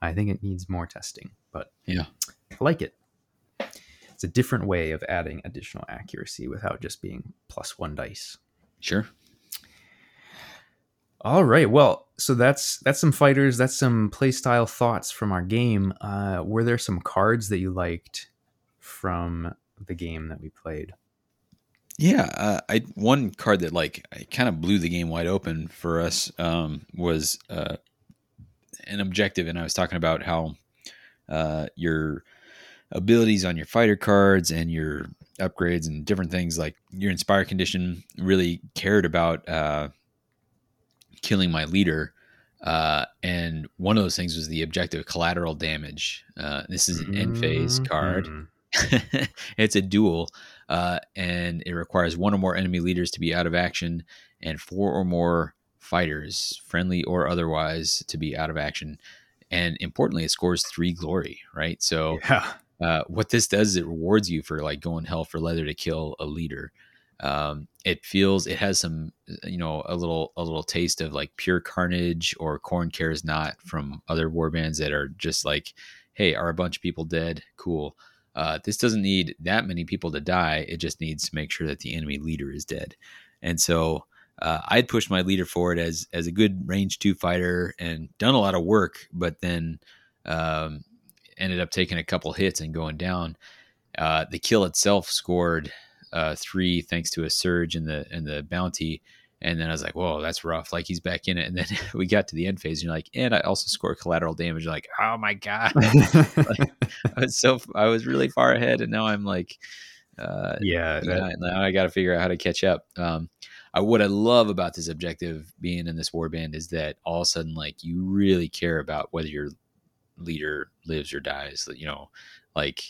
i think it needs more testing but Yeah. I like it it's a different way of adding additional accuracy without just being plus one dice. Sure. All right. Well, so that's that's some fighters. That's some playstyle thoughts from our game. Uh, were there some cards that you liked from the game that we played? Yeah, uh, I one card that like kind of blew the game wide open for us um, was uh, an objective, and I was talking about how uh, your abilities on your fighter cards and your upgrades and different things. Like your inspire condition really cared about uh, killing my leader. Uh, and one of those things was the objective collateral damage. Uh, this is an end phase card. Mhm. it's a duel, uh, and it requires one or more enemy leaders to be out of action, and four or more fighters, friendly or otherwise, to be out of action. And importantly, it scores three glory. Right, so Yeah. uh, what this does is it rewards you for like going hell for leather to kill a leader. Um, it feels it has some you know a little a little taste of like pure carnage or Khorne cares not from other war bands that are just like hey are a bunch of people dead? Cool. Uh, this doesn't need that many people to die. It just needs to make sure that the enemy leader is dead. And so uh, i'd pushed my leader forward as as a good range two fighter and done a lot of work but then um, ended up taking a couple hits and going down. Uh, the kill itself scored uh, three thanks to a surge in the in the bounty, and then I was like, "Whoa, that's rough!" Like he's back in it, and then we got to the end phase, and you're like, "And I also scored collateral damage." You're like, "Oh my god!" I was so I was really far ahead, and now I'm like, uh, yeah. that- yeah, now I got to figure out how to catch up. Um, I, what I love about this objective being in this warband is that all of a sudden, like, you really care about whether your leader lives or dies. You know, like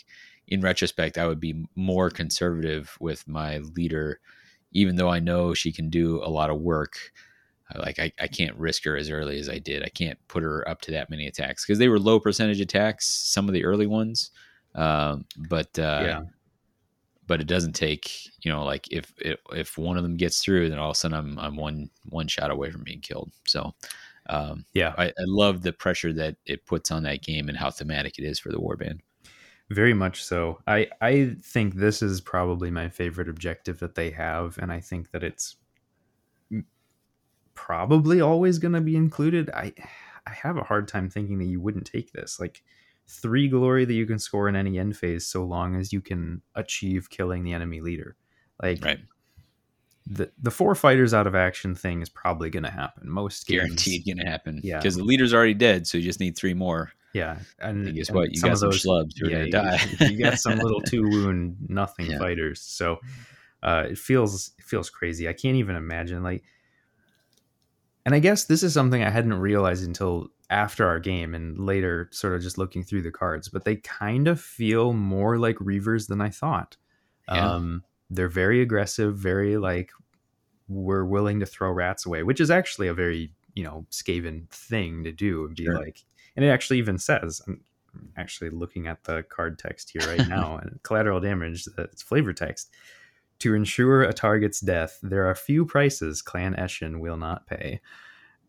in retrospect, I would be more conservative with my leader, even though I know she can do a lot of work. Like I, I can't risk her as early as I did. I can't put her up to that many attacks because they were low percentage attacks, some of the early ones. Um, but uh, yeah. but it doesn't take you know like if, if if one of them gets through then all of a sudden i'm i'm one one shot away from being killed so um Yeah. i, I love the pressure that it puts on that game and how thematic it is for the warband Very much so. I I think this is probably my favorite objective that they have, and I think that it's probably always going to be included. I I have a hard time thinking that you wouldn't take this. Like three glory that you can score in any end phase, so long as you can achieve killing the enemy leader. Like right the the four fighters out of action thing is probably going to happen. Most games, guaranteed gonna happen Yeah. because the leader's already dead so you just need three more Yeah, and guess and what you some got some those- schlubs who are yeah, gonna you- die you got some little two wound nothing Yeah. fighters. So uh, it feels it feels crazy. I can't even imagine like. And I guess this is something I hadn't realized until after our game and later, sort of just looking through the cards. But they kind of feel more like Reavers than I thought. Yeah. Um, they're very aggressive, very like we're willing to throw rats away, which is actually a very you know Skaven thing to do and be Sure. like, and it actually even says. I'm actually looking at the card text here right now, and collateral damage that's flavor text. To ensure a target's death, there are few prices Clan Eshin will not pay.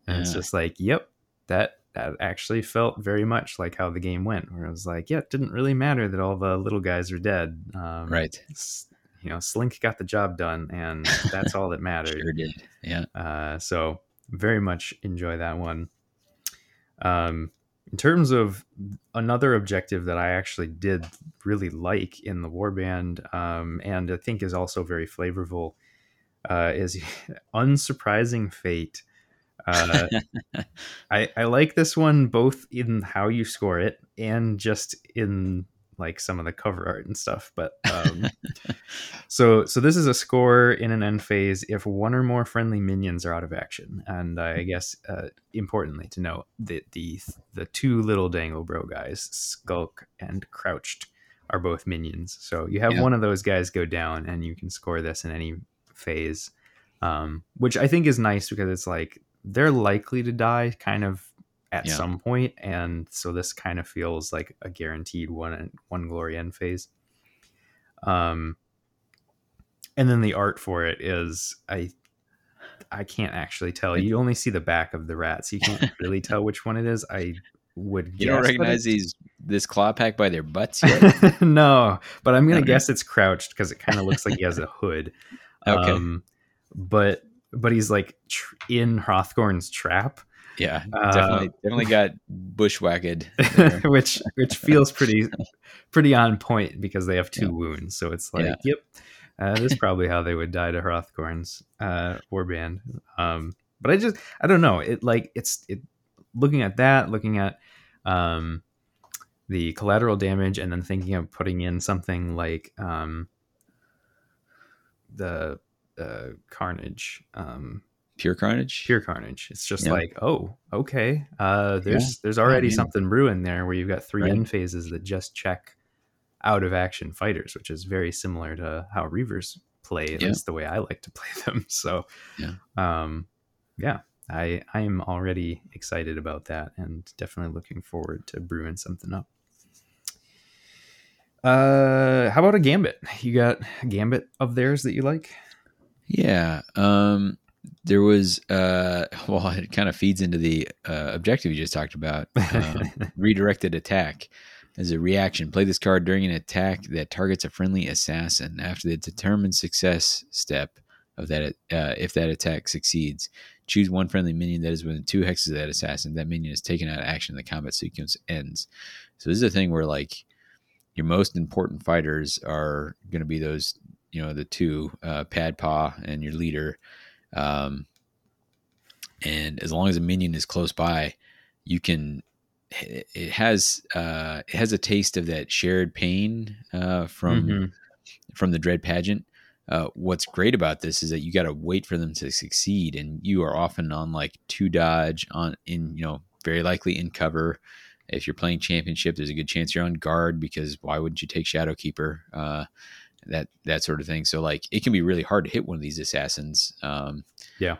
And it's just like, yep, that that actually felt very much like how the game went, where it was like, yeah, it didn't really matter that all the little guys are dead. Um, right You know, Slink got the job done, and that's all that mattered. sure did yeah Uh, so very much enjoy that one. Um, in terms of another objective that I actually did really like in the warband, um, and I think is also very flavorful, uh, is unsurprising fate. Uh, I, I like this one both in how you score it and just in like some of the cover art and stuff. But um, so so this is a score in an end phase if one or more friendly minions are out of action, and I guess uh, importantly to note that the the two little dangle bro guys, Skulk and Krowcht, are both minions. So you have Yeah. one of those guys go down, and you can score this in any phase, um, which I think is nice because it's like they're likely to die kind of at Yeah. some point, and so this kind of feels like a guaranteed one one glory end phase. Um, and then the art for it is I I can't actually tell. You only see the back of the rats. You can't really tell which one it is. I would you don't recognize these this claw pack by their butts yet no, but I'm gonna Okay. guess it's Krowcht because it kind of looks like he has a hood. Okay. Um, but but he's like tr- in Hrothgorn's trap, yeah Uh, definitely definitely got bushwhacked which which feels pretty pretty on point because they have two Yeah. wounds. So it's like, Yeah. yep, uh, this is probably how they would die to Hrothgorn's uh, warband. Um, but I just I don't know. It like it's it looking at that, looking at um, the collateral damage, and then thinking of putting in something like um, the uh, Carnage. Um, Pure Carnage. Pure Carnage. It's just Yeah. like, oh, okay. Uh, there's there's already yeah. something brewing there where you've got three Right. end phases that just check out of action fighters, which is very similar to how Reavers play, Yeah. the way I like to play them. So, Yeah. um, yeah, I I am already excited about that and definitely looking forward to brewing something up. Uh, how about a gambit? You got a gambit of theirs that you like? Yeah. Um, there was uh, well, it kind of feeds into the uh, objective you just talked about. Um, redirected attack as a reaction. Play this card during an attack that targets a friendly assassin. After the determined success step of that, uh, if that attack succeeds, choose one friendly minion that is within two hexes of that assassin. That minion is taken out of action. The combat sequence ends. So this is a thing where like your most important fighters are going to be those, you know, the two uh, Padpaw and your leader. Um, and as long as a minion is close by, you can it has uh, it has a taste of that shared pain uh, from Mhm. from the dread pageant. Uh, what's great about this is that you got to wait for them to succeed, and you are often on like two dodge on in you know very likely in cover. If you're playing championship, there's a good chance you're on guard because why wouldn't you take Shadowkeeper? Uh, that that sort of thing. So like it can be really hard to hit one of these assassins. Um, Yeah.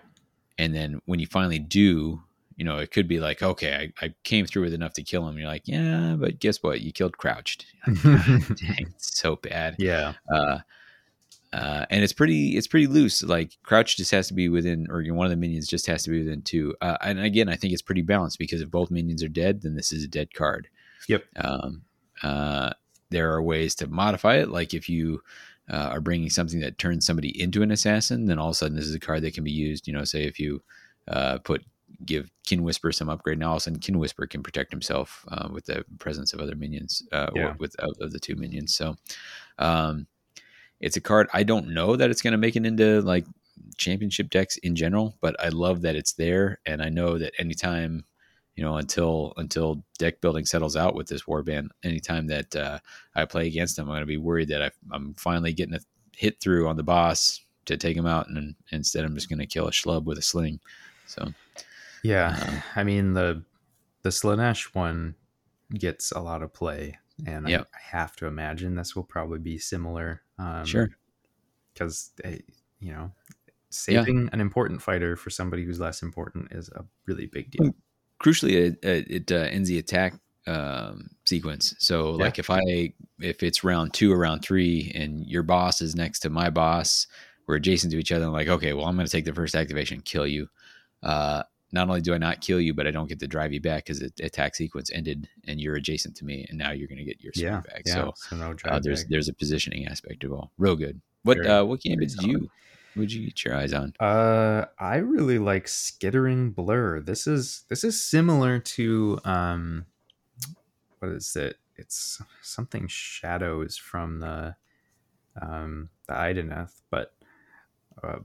and then when you finally do, you know, it could be like, okay, I, I came through with enough to kill him. You're like, yeah, but guess what? You killed Krowcht. Dang, so bad. yeah. Uh, uh, and it's pretty, it's pretty loose. Like Crouch just has to be within, or you know, one of the minions just has to be within two. Uh, and again, I think it's pretty balanced because if both minions are dead, then this is a dead card. Yep. Um, uh, there are ways to modify it. Like if you uh, are bringing something that turns somebody into an assassin, then all of a sudden this is a card that can be used. You know, say if you uh, put give Kinwhisper some upgrade, now all of a sudden Kinwhisper can protect himself uh, with the presence of other minions uh, Yeah. or with of, of the two minions. So um, it's a card I don't know that it's going to make it into like championship decks in general, but I love that it's there, and I know that anytime you know until until deck building settles out with this warband anytime that uh, i play against them i'm going to be worried that I, i'm finally getting a hit through on the boss to take him out and instead i'm just going to kill a schlub with a sling so Yeah, Um, I mean the the Slaanesh one gets a lot of play, and Yep. I, I have to imagine this will probably be similar. Um, Sure. because you know, saving an important fighter for somebody who's less important is a really big deal. Crucially it, it, it uh, ends the attack um, sequence so Yeah. like if i if it's round two or round three and your boss is next to my boss we're adjacent to each other i'm like okay well i'm going to take the first activation and kill you uh, not only do i not kill you but i don't get to drive you back because the attack sequence ended and you're adjacent to me and now you're going to get your Yeah, back yeah. so So, no uh, there's back. there's a positioning aspect of all real good what Very- uh what game did you would you get your eyes on Uh, I really like skittering blur. This is this is similar to um, what is it? It's something shadows from the um the Idoneth, but uh,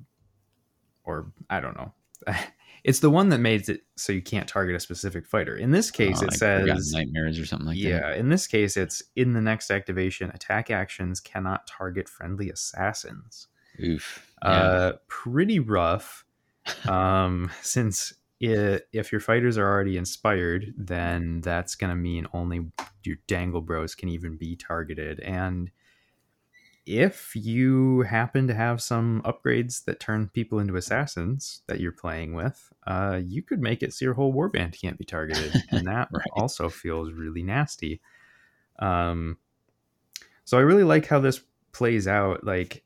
or I don't know. it's the one that made it so you can't target a specific fighter. In this case, Uh, it Forgotten says nightmares or something like that yeah. In this case, it's in the next activation. Attack actions cannot target friendly assassins oof yeah. uh pretty rough um since i if your fighters are already inspired then that's gonna mean only your dangle bros can even be targeted and if you happen to have some upgrades that turn people into assassins that you're playing with uh you could make it so your whole warband can't be targeted and that Right. also feels really nasty um so i really like how this plays out like it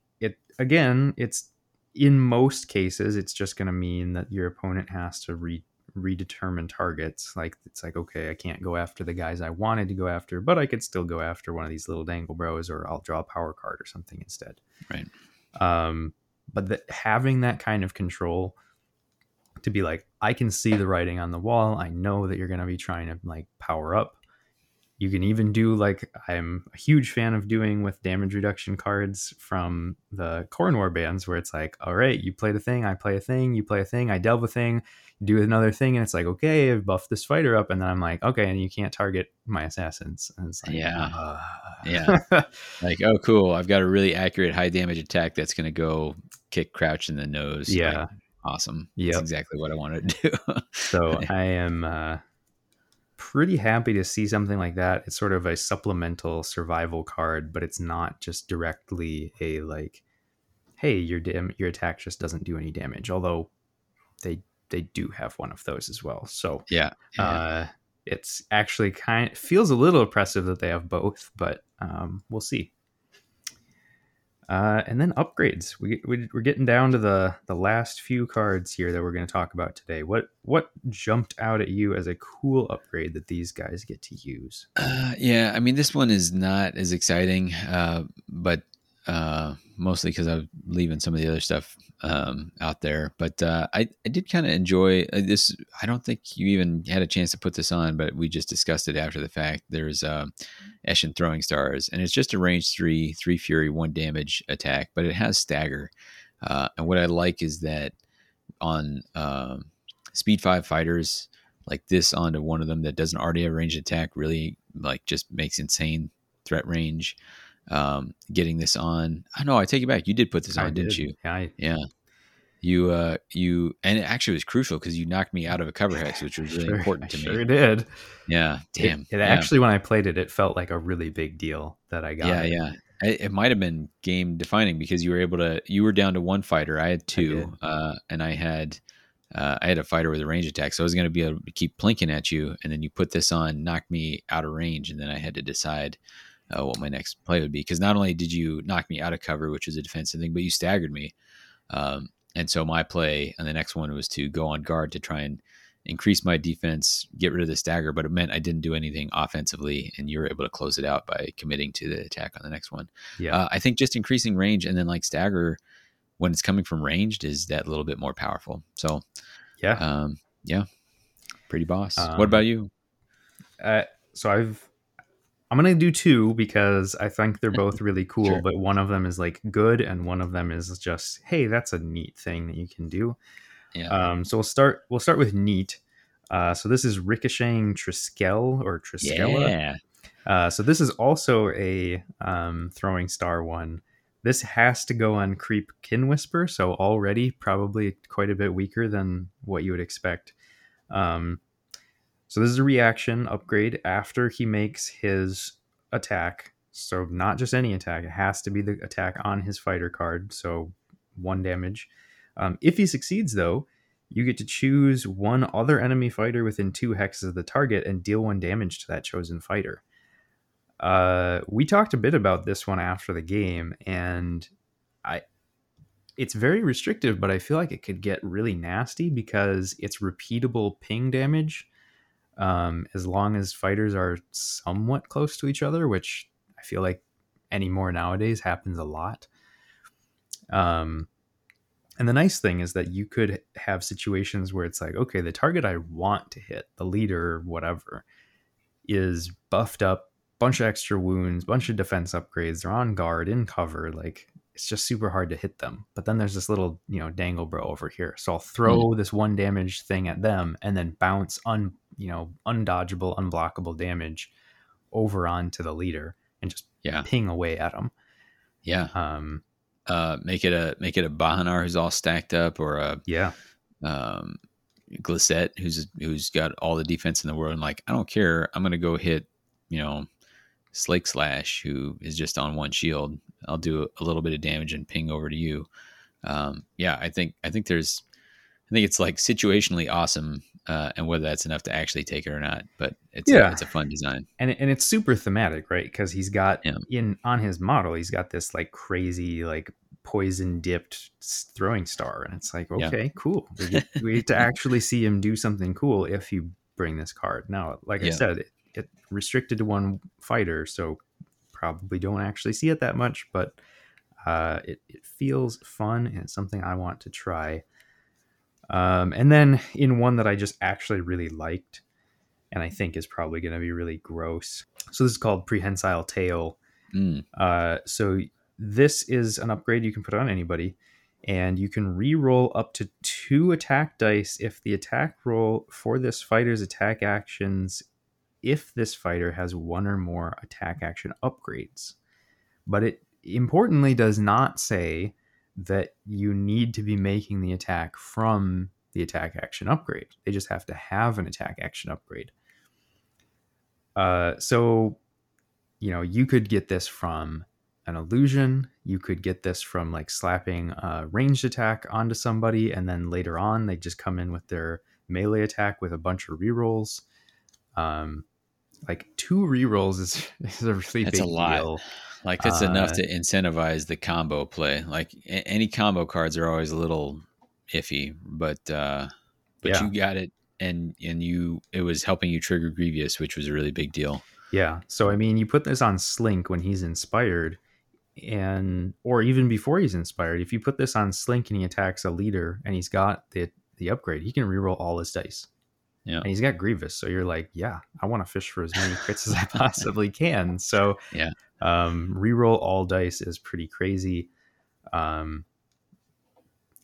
again it's in most cases it's just going to mean that your opponent has to re- redetermine targets. Like it's like okay i can't go after the guys i wanted to go after but i could still go after one of these little dangle bros or i'll draw a power card or something instead. Right. um but that having that kind of control to be like i can see the writing on the wall. I know that you're going to be trying to like power up you can even do like I'm a huge fan of doing with damage reduction cards from the Khorne War bands, where it's like, all right, you play the thing, I play a thing, you play a thing, I delve a thing, do another thing, and it's like, okay, I've buffed this fighter up, and then I'm like, okay, and you can't target my assassins, and it's like, Yeah. uh, Yeah. like, oh, cool. I've got a really accurate high damage attack that's going to go kick Crouch in the nose. Yeah. Like, awesome. Yeah, That's exactly what I wanted to do. so I am uh, pretty happy to see something like that. It's sort of a supplemental survival card, but it's not just directly a like, hey, your dam- your attack just doesn't do any damage. Although they they do have one of those as well. So yeah. yeah. uh, it's actually kind feels a little oppressive that they have both, but um, we'll see. Uh, and then upgrades. We, we we're getting down to the the last few cards here that we're going to talk about today. What what jumped out at you as a cool upgrade that these guys get to use? Uh, yeah, I mean, this one is not as exciting, uh, but uh, mostly because I'm leaving some of the other stuff um, out there. But uh, I, I did kind of enjoy uh, this. I don't think you even had a chance to put this on, but we just discussed it after the fact. There's uh, Eshin Throwing Stars, and it's just a range three, three Fury, one damage attack, but it has stagger. Uh, and what I like is that on um, Speed Five fighters, like this onto one of them that doesn't already have ranged attack, really like just makes insane threat range um, getting this on. I know I take it back. You did put this I on, didn't did. you? Yeah, I, Yeah. You, uh, you, and it actually was crucial because you knocked me out of a cover hex, which was really sure, important I to sure me. did. Yeah. Damn. It, it yeah. actually, when I played it, it felt like a really big deal that I got. yeah, it. yeah. It, it might have been game defining because you were able to. You were down to one fighter. I had two, uh, and I had, uh, I had a fighter with a range attack, so I was going to be able to keep plinking at you, and then you put this on, knocked me out of range, and then I had to decide uh, what my next play would be because not only did you knock me out of cover, which is a defensive thing, but you staggered me. Um, and so my play and the next one was to go on guard to try and increase my defense, get rid of the stagger, but it meant I didn't do anything offensively, and you were able to close it out by committing to the attack on the next one. yeah. Uh, I think just increasing range and then like stagger when it's coming from ranged is that little bit more powerful. So, yeah. um, yeah, pretty boss. Um, what about you? uh, so I've I'm gonna do two because I think they're both really cool, Sure. but one of them is like good, and one of them is just hey, that's a neat thing that you can do. Yeah, Um, so we'll start we'll start with neat. Uh, so this is ricocheting Triskel or Triskella. yeah, Uh, so this is also a um, throwing star one. This has to go on Creep Kin Whisper, so already probably quite a bit weaker than what you would expect. Um, so this is a reaction upgrade after he makes his attack. So not just any attack; it has to be the attack on his fighter card. So one damage. Um, if he succeeds, though, you get to choose one other enemy fighter within two hexes of the target and deal one damage to that chosen fighter. Uh, we talked a bit about this one after the game, and I, it's very restrictive, but I feel like it could get really nasty because it's repeatable ping damage. Um, as long as fighters are somewhat close to each other, which I feel like anymore nowadays happens a lot. Um, and the nice thing is that you could have situations where it's like, okay, the target I want to hit, the leader, whatever, is buffed up, bunch of extra wounds, bunch of defense upgrades. They're on guard, in cover. Like it's just super hard to hit them. But then there's this little, you know, dangle bro over here. So I'll throw this one damage thing at them and then bounce un, you know, undodgeable, unblockable damage over onto the leader and just yeah, ping away at them. yeah. Um, Uh, make it a make it a Bahanar who's all stacked up, or a yeah, um, Glissette who's who's got all the defense in the world. And like, I don't care. I'm gonna go hit, you know, Slake Slash, who is just on one shield. I'll do a little bit of damage and ping over to you. Um, yeah, I think I think there's, I think it's like situationally awesome, uh, and whether that's enough to actually take it or not. But it's Yeah. a, it's a fun design. and and it's super thematic, right? Because he's got Yeah. in on his model, he's got this like crazy like poison dipped throwing star, and it's like Yeah. okay, cool. We get, we get to actually see him do something cool if you bring this card. Now, like I said, it, it restricted to one fighter, so probably don't actually see it that much, but uh, it it feels fun and it's something I want to try. Um, and then in one that I just actually really liked, and I think is probably going to be really gross. So this is called Prehensile Tail. Mm. Uh, so this is an upgrade you can put on anybody, and you can re-roll up to two attack dice if the attack roll for this fighter's attack actions, if this fighter has one or more attack action upgrades. But it importantly does not say that you need to be making the attack from the attack action upgrade. They just have to have an attack action upgrade. Uh, so, you know, you could get this from an illusion. You could get this from like slapping a ranged attack onto somebody, and then later on they just come in with their melee attack with a bunch of rerolls. Um, like two rerolls is, is a really That's big a lot. deal. Like that's Uh, enough to incentivize the combo play. Like a- any combo cards are always a little iffy, but uh but Yeah. you got it and and you it was helping you trigger Grievous, which was a really big deal. Yeah. So I mean, you put this on Slink when he's inspired, and or even before he's inspired. If you put this on Slink and he attacks a leader and he's got the the upgrade, he can reroll all his dice. Yeah. And he's got Grievous, so you're like, yeah, I want to fish for as many crits as I possibly can. So Yeah. um, reroll all dice is pretty crazy. Um,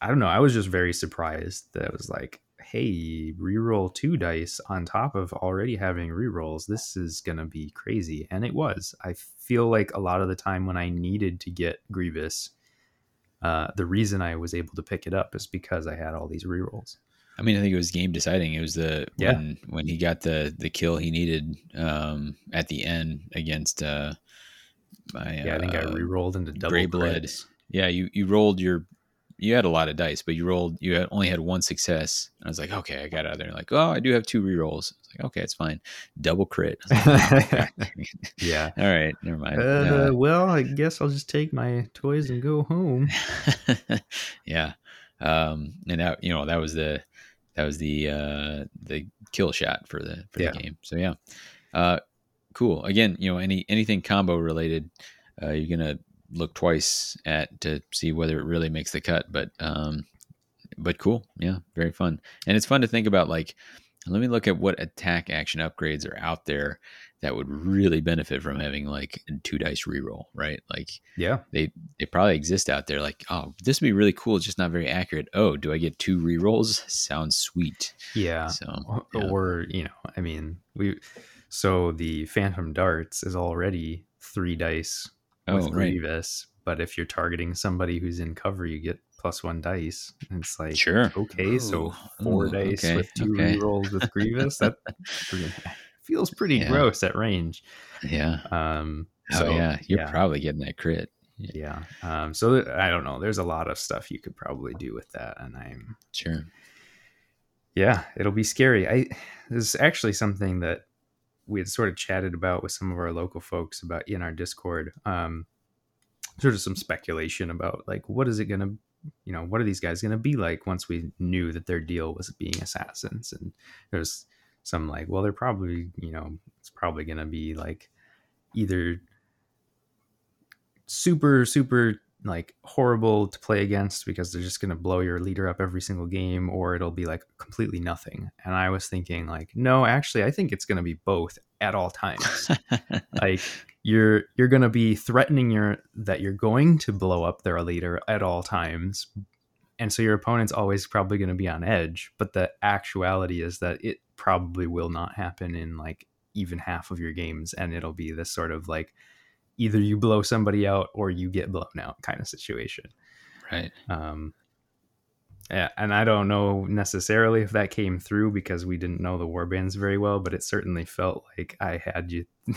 I don't know. I was just very surprised that it was like, hey, reroll two dice on top of already having rerolls. This is gonna be crazy, and it was. I feel like a lot of the time when I needed to get Grievous, uh, the reason I was able to pick it up is because I had all these rerolls. I mean, I think it was game deciding. It was the Yeah. when when he got the the kill he needed um at the end against uh my Yeah, I think I uh, rerolled into double Grey Blood. crits. yeah you you rolled your you had a lot of dice but you rolled you had only had one success i was like okay i got out of there like oh i do have two rerolls like okay it's fine double crit I like, yeah. all right never mind Uh, well, I guess I'll just take my toys and go home. Uh, yeah um and that you know that was the that was the uh the kill shot for the for Yeah. the game. So yeah. Uh cool. Again you know any anything combo related uh you're gonna look twice at to see whether it really makes the cut but um but cool. Yeah very fun. And it's fun to think about like let me look at what attack action upgrades are out there that would really benefit from having like a two dice reroll right like Yeah. they they probably exist out there like oh this would be really cool it's just not very accurate oh do i get two rerolls sounds sweet Yeah. so Or- yeah. Or, you know, I mean, we so the Phantom Darts is already three dice with oh right Grievous, but if you're targeting somebody who's in cover, you get plus one dice. And it's like sure okay, so oh, four ooh, dice okay, with two okay. rerolls with Grievous. That feels pretty Yeah. gross at range. yeah Um oh so, yeah you're yeah. probably getting that crit Yeah. Um, so th- I don't know. There's a lot of stuff you could probably do with that, and I'm sure yeah, it'll be scary. I this is actually something that we had sort of chatted about with some of our local folks about in our Discord. Um, sort of some speculation about like what is it going to, you know, what are these guys going to be like once we knew that their deal was being assassins? And there's some like, well, they're probably, you know, it's probably going to be like either super super like horrible to play against because they're just going to blow your leader up every single game or it'll be like completely nothing. And i was thinking like no actually i think it's going to be both at all times. Like you're you're going to be threatening your that you're going to blow up their leader at all times. And so your opponent's always probably going to be on edge but the actuality is that it probably will not happen in like even half of your games and it'll be this sort of like either you blow somebody out or you get blown out kind of situation right um yeah, and I don't know necessarily if that came through because we didn't know the warbands very well, but it certainly felt like I had you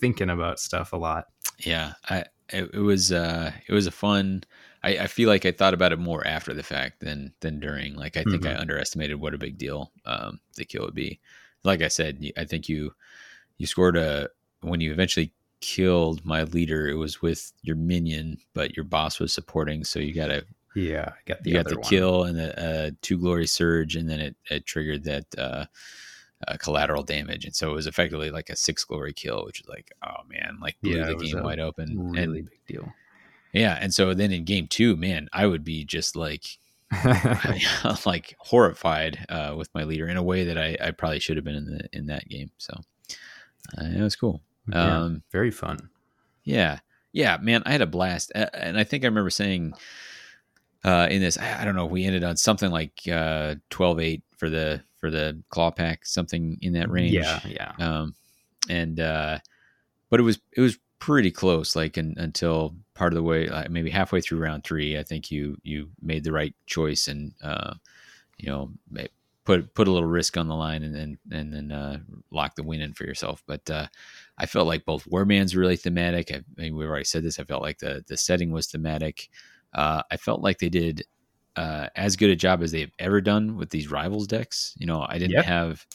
thinking about stuff a lot. yeah i it, it was uh it was a fun I, I feel like i thought about it more after the fact than than during like i think i Mhm. underestimated what a big deal um the kill would be like i said I think you you scored a when you eventually killed my leader it was with your minion but your boss was supporting so you got a Yeah, I got the you got the one. kill and the uh, two glory surge, and then it, it triggered that uh, uh, collateral damage, and so it was effectively like a six glory kill, which is like, oh man, like blew Yeah, the game wide open. Really and big deal. Yeah, and so then in game two, man, I would be just like, like horrified uh, with my leader in a way that I, I probably should have been in the in that game. So uh, it was cool. Yeah, Um, very fun. yeah, yeah, man, I had a blast, and I think I remember saying uh, in this, I don't know, we ended on something like uh, 12-8 for the for the Clawpack, something in that range. Yeah, yeah. um, and uh, but it was it was pretty close. Like in, until part of the way, like maybe halfway through round three, I think you you made the right choice and uh, you know put put a little risk on the line and then and then uh, lock the win in for yourself. But uh, I felt like both warbands really thematic. I, I mean, we've already said this. I felt like the the setting was thematic. Uh, I felt like they did uh, as good a job as they've ever done with these rivals decks. You know, I didn't Yep. have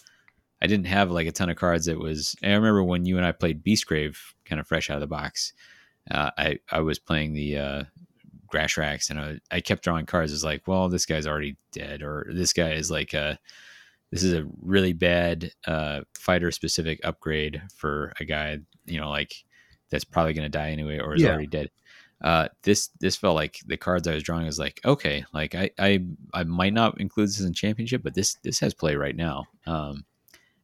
I didn't have like a ton of cards. That was I remember when you and I played Beastgrave, kind of fresh out of the box. Uh, I I was playing the uh, Grashrak's, and I, I kept drawing cards. It's like, well, this guy's already dead, or this guy is like a this is a really bad uh, fighter specific upgrade for a guy, you know, like that's probably going to die anyway, or is Yeah. already dead. Uh, this this felt like the cards I was drawing was like okay, like I I I might not include this in championship, but this this has play right now. Um,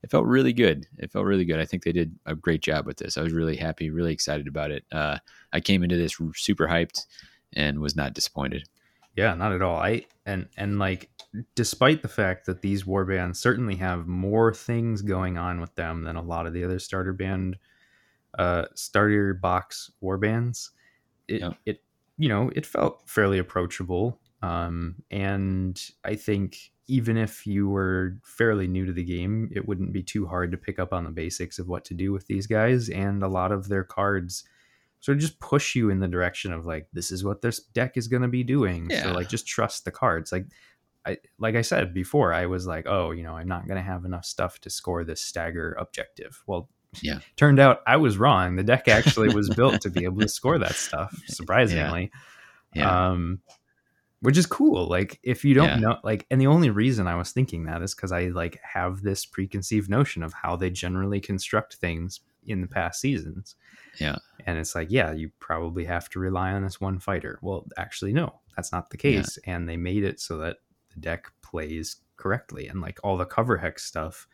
it felt really good. It felt really good. I think they did a great job with this. I was really happy, really excited about it. Uh, I came into this super hyped and was not disappointed. Yeah, not at all. I and and like despite the fact that these war bands certainly have more things going on with them than a lot of the other starter band uh starter box war bands, it Yeah. it you know, it felt fairly approachable. Um and I think even if you were fairly new to the game, it wouldn't be too hard to pick up on the basics of what to do with these guys and a lot of their cards sort of just push you in the direction of like this is what this deck is going to be doing Yeah. so like just trust the cards. Like i like i said before i was like oh you know i'm not going to have enough stuff to score this stagger objective. Well Yeah. turned out i was wrong. The deck actually was built to be able to score that stuff surprisingly. Yeah, um which is cool like if you don't Yeah. know like and the only reason i was thinking that is because i like have this preconceived notion of how they generally construct things in the past seasons Yeah. and it's like yeah you probably have to rely on this one fighter well actually no that's not the case and they made it so that the deck plays correctly and like all the cover hex stuff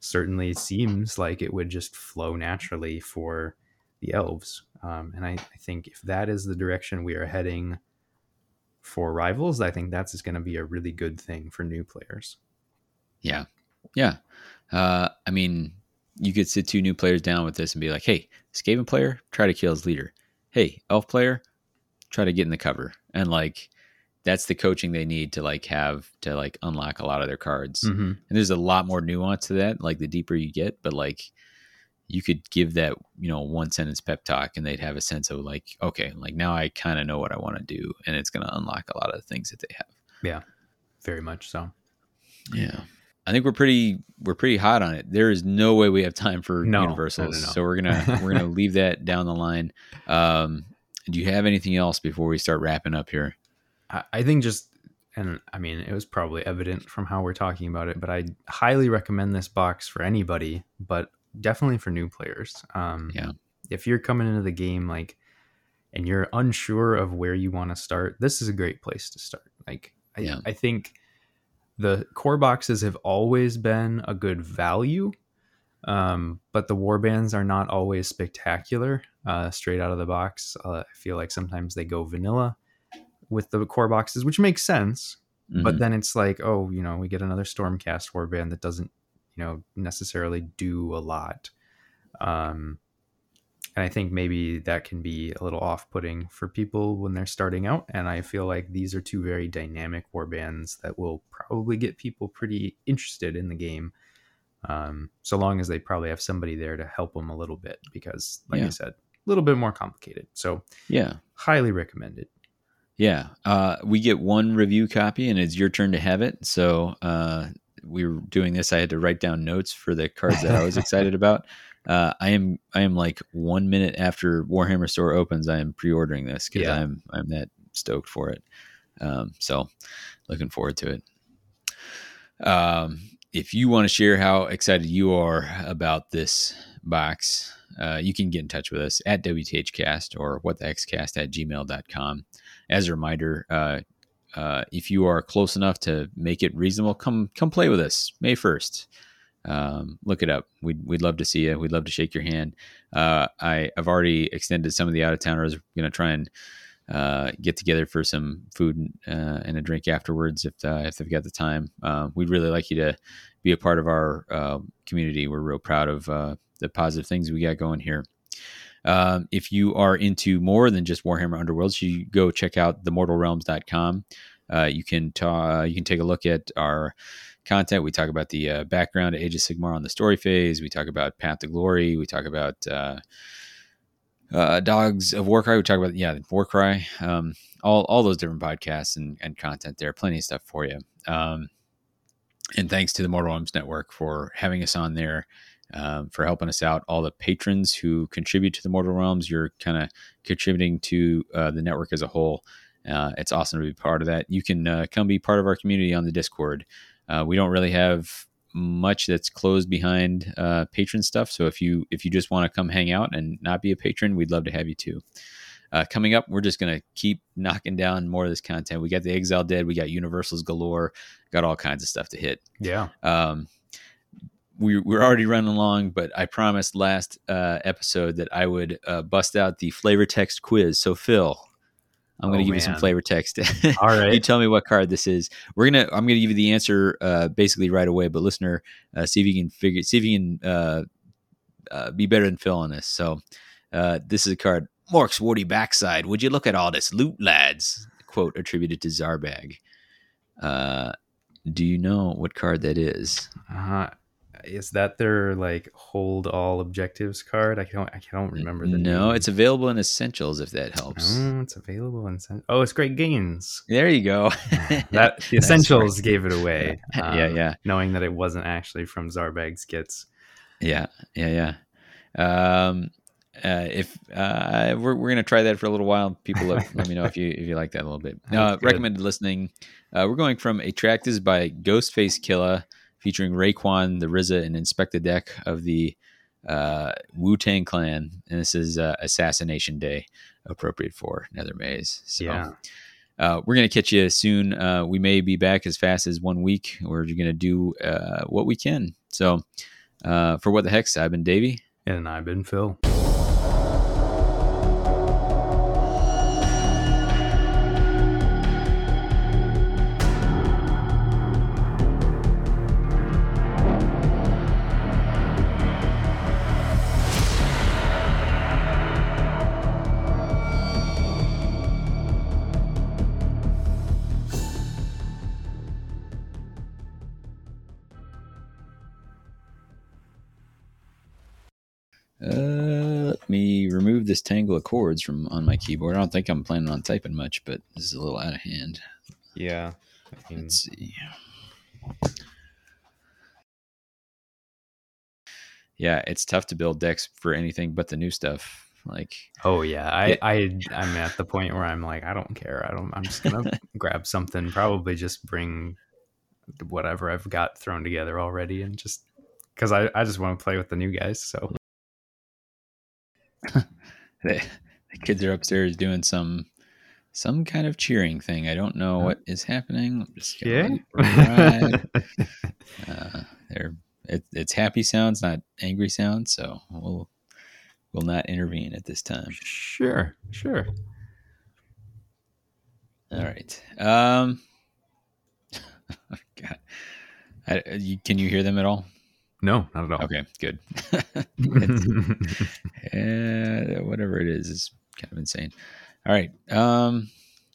certainly seems like it would just flow naturally for the elves um, and I, I think if that is the direction we are heading for rivals i think that's going to be a really good thing for new players yeah, yeah. Uh, I mean, you could sit two new players down with this and be like, "Hey, Skaven player, try to kill his leader. Hey, Elf player, try to get in the cover." And like, that's the coaching they need to like have to like unlock a lot of their cards. mm-hmm. and there's a lot more nuance to that like the deeper you get but like you could give that you know one sentence pep talk and they'd have a sense of like okay like now i kind of know what i want to do and it's going to unlock a lot of the things that they have. Yeah very much so. Yeah. I think we're pretty we're pretty hot on it. There is no way we have time for No, universals no, no. so we're gonna we're gonna leave that down the line. Um do you have anything else before we start wrapping up here? I, I think just and I mean it was probably evident from how we're talking about it, but I highly recommend this box for anybody, but definitely for new players. Um, Yeah. If you're coming into the game like, and you're unsure of where you want to start, this is a great place to start. Like, I, Yeah. I think the core boxes have always been a good value, um, but the war bands are not always spectacular uh, straight out of the box. Uh, I feel like sometimes they go vanilla with the core boxes, which makes sense. But Mhm. then it's like, oh, you know, we get another Stormcast warband that doesn't, you know, necessarily do a lot. Um, and I think maybe that can be a little off-putting for people when they're starting out. And I feel like these are two very dynamic warbands that will probably get people pretty interested in the game. Um, so long as they probably have somebody there to help them a little bit, because, like I said, a little bit more complicated. So yeah highly recommended. Yeah, uh, we get one review copy, and it's your turn to have it. So uh, we were doing this. I had to write down notes for the cards that I was excited about. Uh, I am I am like one minute after Warhammer Store opens. I am pre-ordering this because Yeah. I'm I'm that stoked for it. Um, so looking forward to it. Um, if you want to share how excited you are about this box, uh, you can get in touch with us at WTHcast or what the hexcast at gmail.com. As a reminder, uh, uh, if you are close enough to make it reasonable, come come play with us May 1st. um, look it up. We'd we'd love to see you. We'd love to shake your hand. Uh, I've already extended some of the out of towners. Going to try and uh, get together for some food uh, and a drink afterwards if uh, if they've got the time. Uh, we'd really like you to be a part of our uh, community. We're real proud of uh, the positive things we got going here. Um, if you are into more than just Warhammer Underworlds, you go check out themortalrealms.com. Uh, you can ta- you can take a look at our content. We talk about the uh, background of Age of Sigmar on the story phase. We talk about Path to Glory. We talk about uh, uh, Dogs of Warcry. We talk about yeah Warcry. Um, all all those different podcasts and, and content there. Plenty of stuff for you. Um, and thanks to the Mortal Realms Network for having us on there. Um, for helping us out, all the patrons who contribute to the Mortal Realms, you're kind of contributing to uh, the network as a whole. Uh, it's awesome to be part of that. You can uh, come be part of our community on the Discord. Uh, we don't really have much that's closed behind uh, patron stuff. So if you if you just want to come hang out and not be a patron, we'd love to have you too. Uh, coming up, we're just gonna keep knocking down more of this content. We got the Exiled Dead, we got Universals galore, got all kinds of stuff to hit. Yeah. Um, we, we're already running along, but I promised last uh, episode that I would uh, bust out the flavor text quiz. So Phil, I'm going to Oh, give you some flavor text. All right. you tell me what card this is. We're gonna. I'm gonna give you the answer uh, basically right away. But listener, uh, see if you can figure. See if you can uh, uh, be better than Phil on this. So uh, this is a card. Mork's warty backside. Would you look at all this loot, lads? Quote attributed to Zarbag. Uh, do you know what card that is? Uh, is that their like hold all objectives card? I don't. I don't remember the no, name. it's available in Essentials if that helps. Oh, it's available in. Oh, it's Great Gains. There you go. that the essentials gave it away. yeah, um, yeah. Knowing that it wasn't actually from Zarbag's kits. Yeah, yeah, yeah. Um, uh, if uh, we're we're gonna try that for a little while, people let, let me know if you if you like that a little bit. Uh, recommended listening. Uh, we're going from Attractus by Ghostface Killah, featuring Raekwon, the RZA, and Inspectah Deck of the uh, Wu Tang Clan, and this is uh, Assassination Day, appropriate for Nethermaze. So, Yeah. uh, we're going to catch you soon. Uh, we may be back as fast as one week. We're going to do uh, what we can. So, uh, for what the heck, I've been Davy. And I've been Phil. This tangle of chords from on my keyboard. I don't think I'm planning on typing much, but this is a little out of hand. Yeah. I mean, Let's see. Yeah, it's tough to build decks for anything but the new stuff. Like, oh yeah. I, Yeah. I I'm at the point where I'm like, I don't care. I don't I'm just gonna grab something, probably just bring whatever I've got thrown together already and just because I, I just want to play with the new guys. So the, the kids are upstairs doing some some kind of cheering thing. I don't know what is happening. I'm just gonna let it ride. uh, they're it, it's happy sounds, not angry sounds. So we'll we'll not intervene at this time. sure, sure. All right. Um. God, I, you, can you hear them at all? No, not at all. Okay, good. Uh, whatever it is is kind of insane. All right. Um.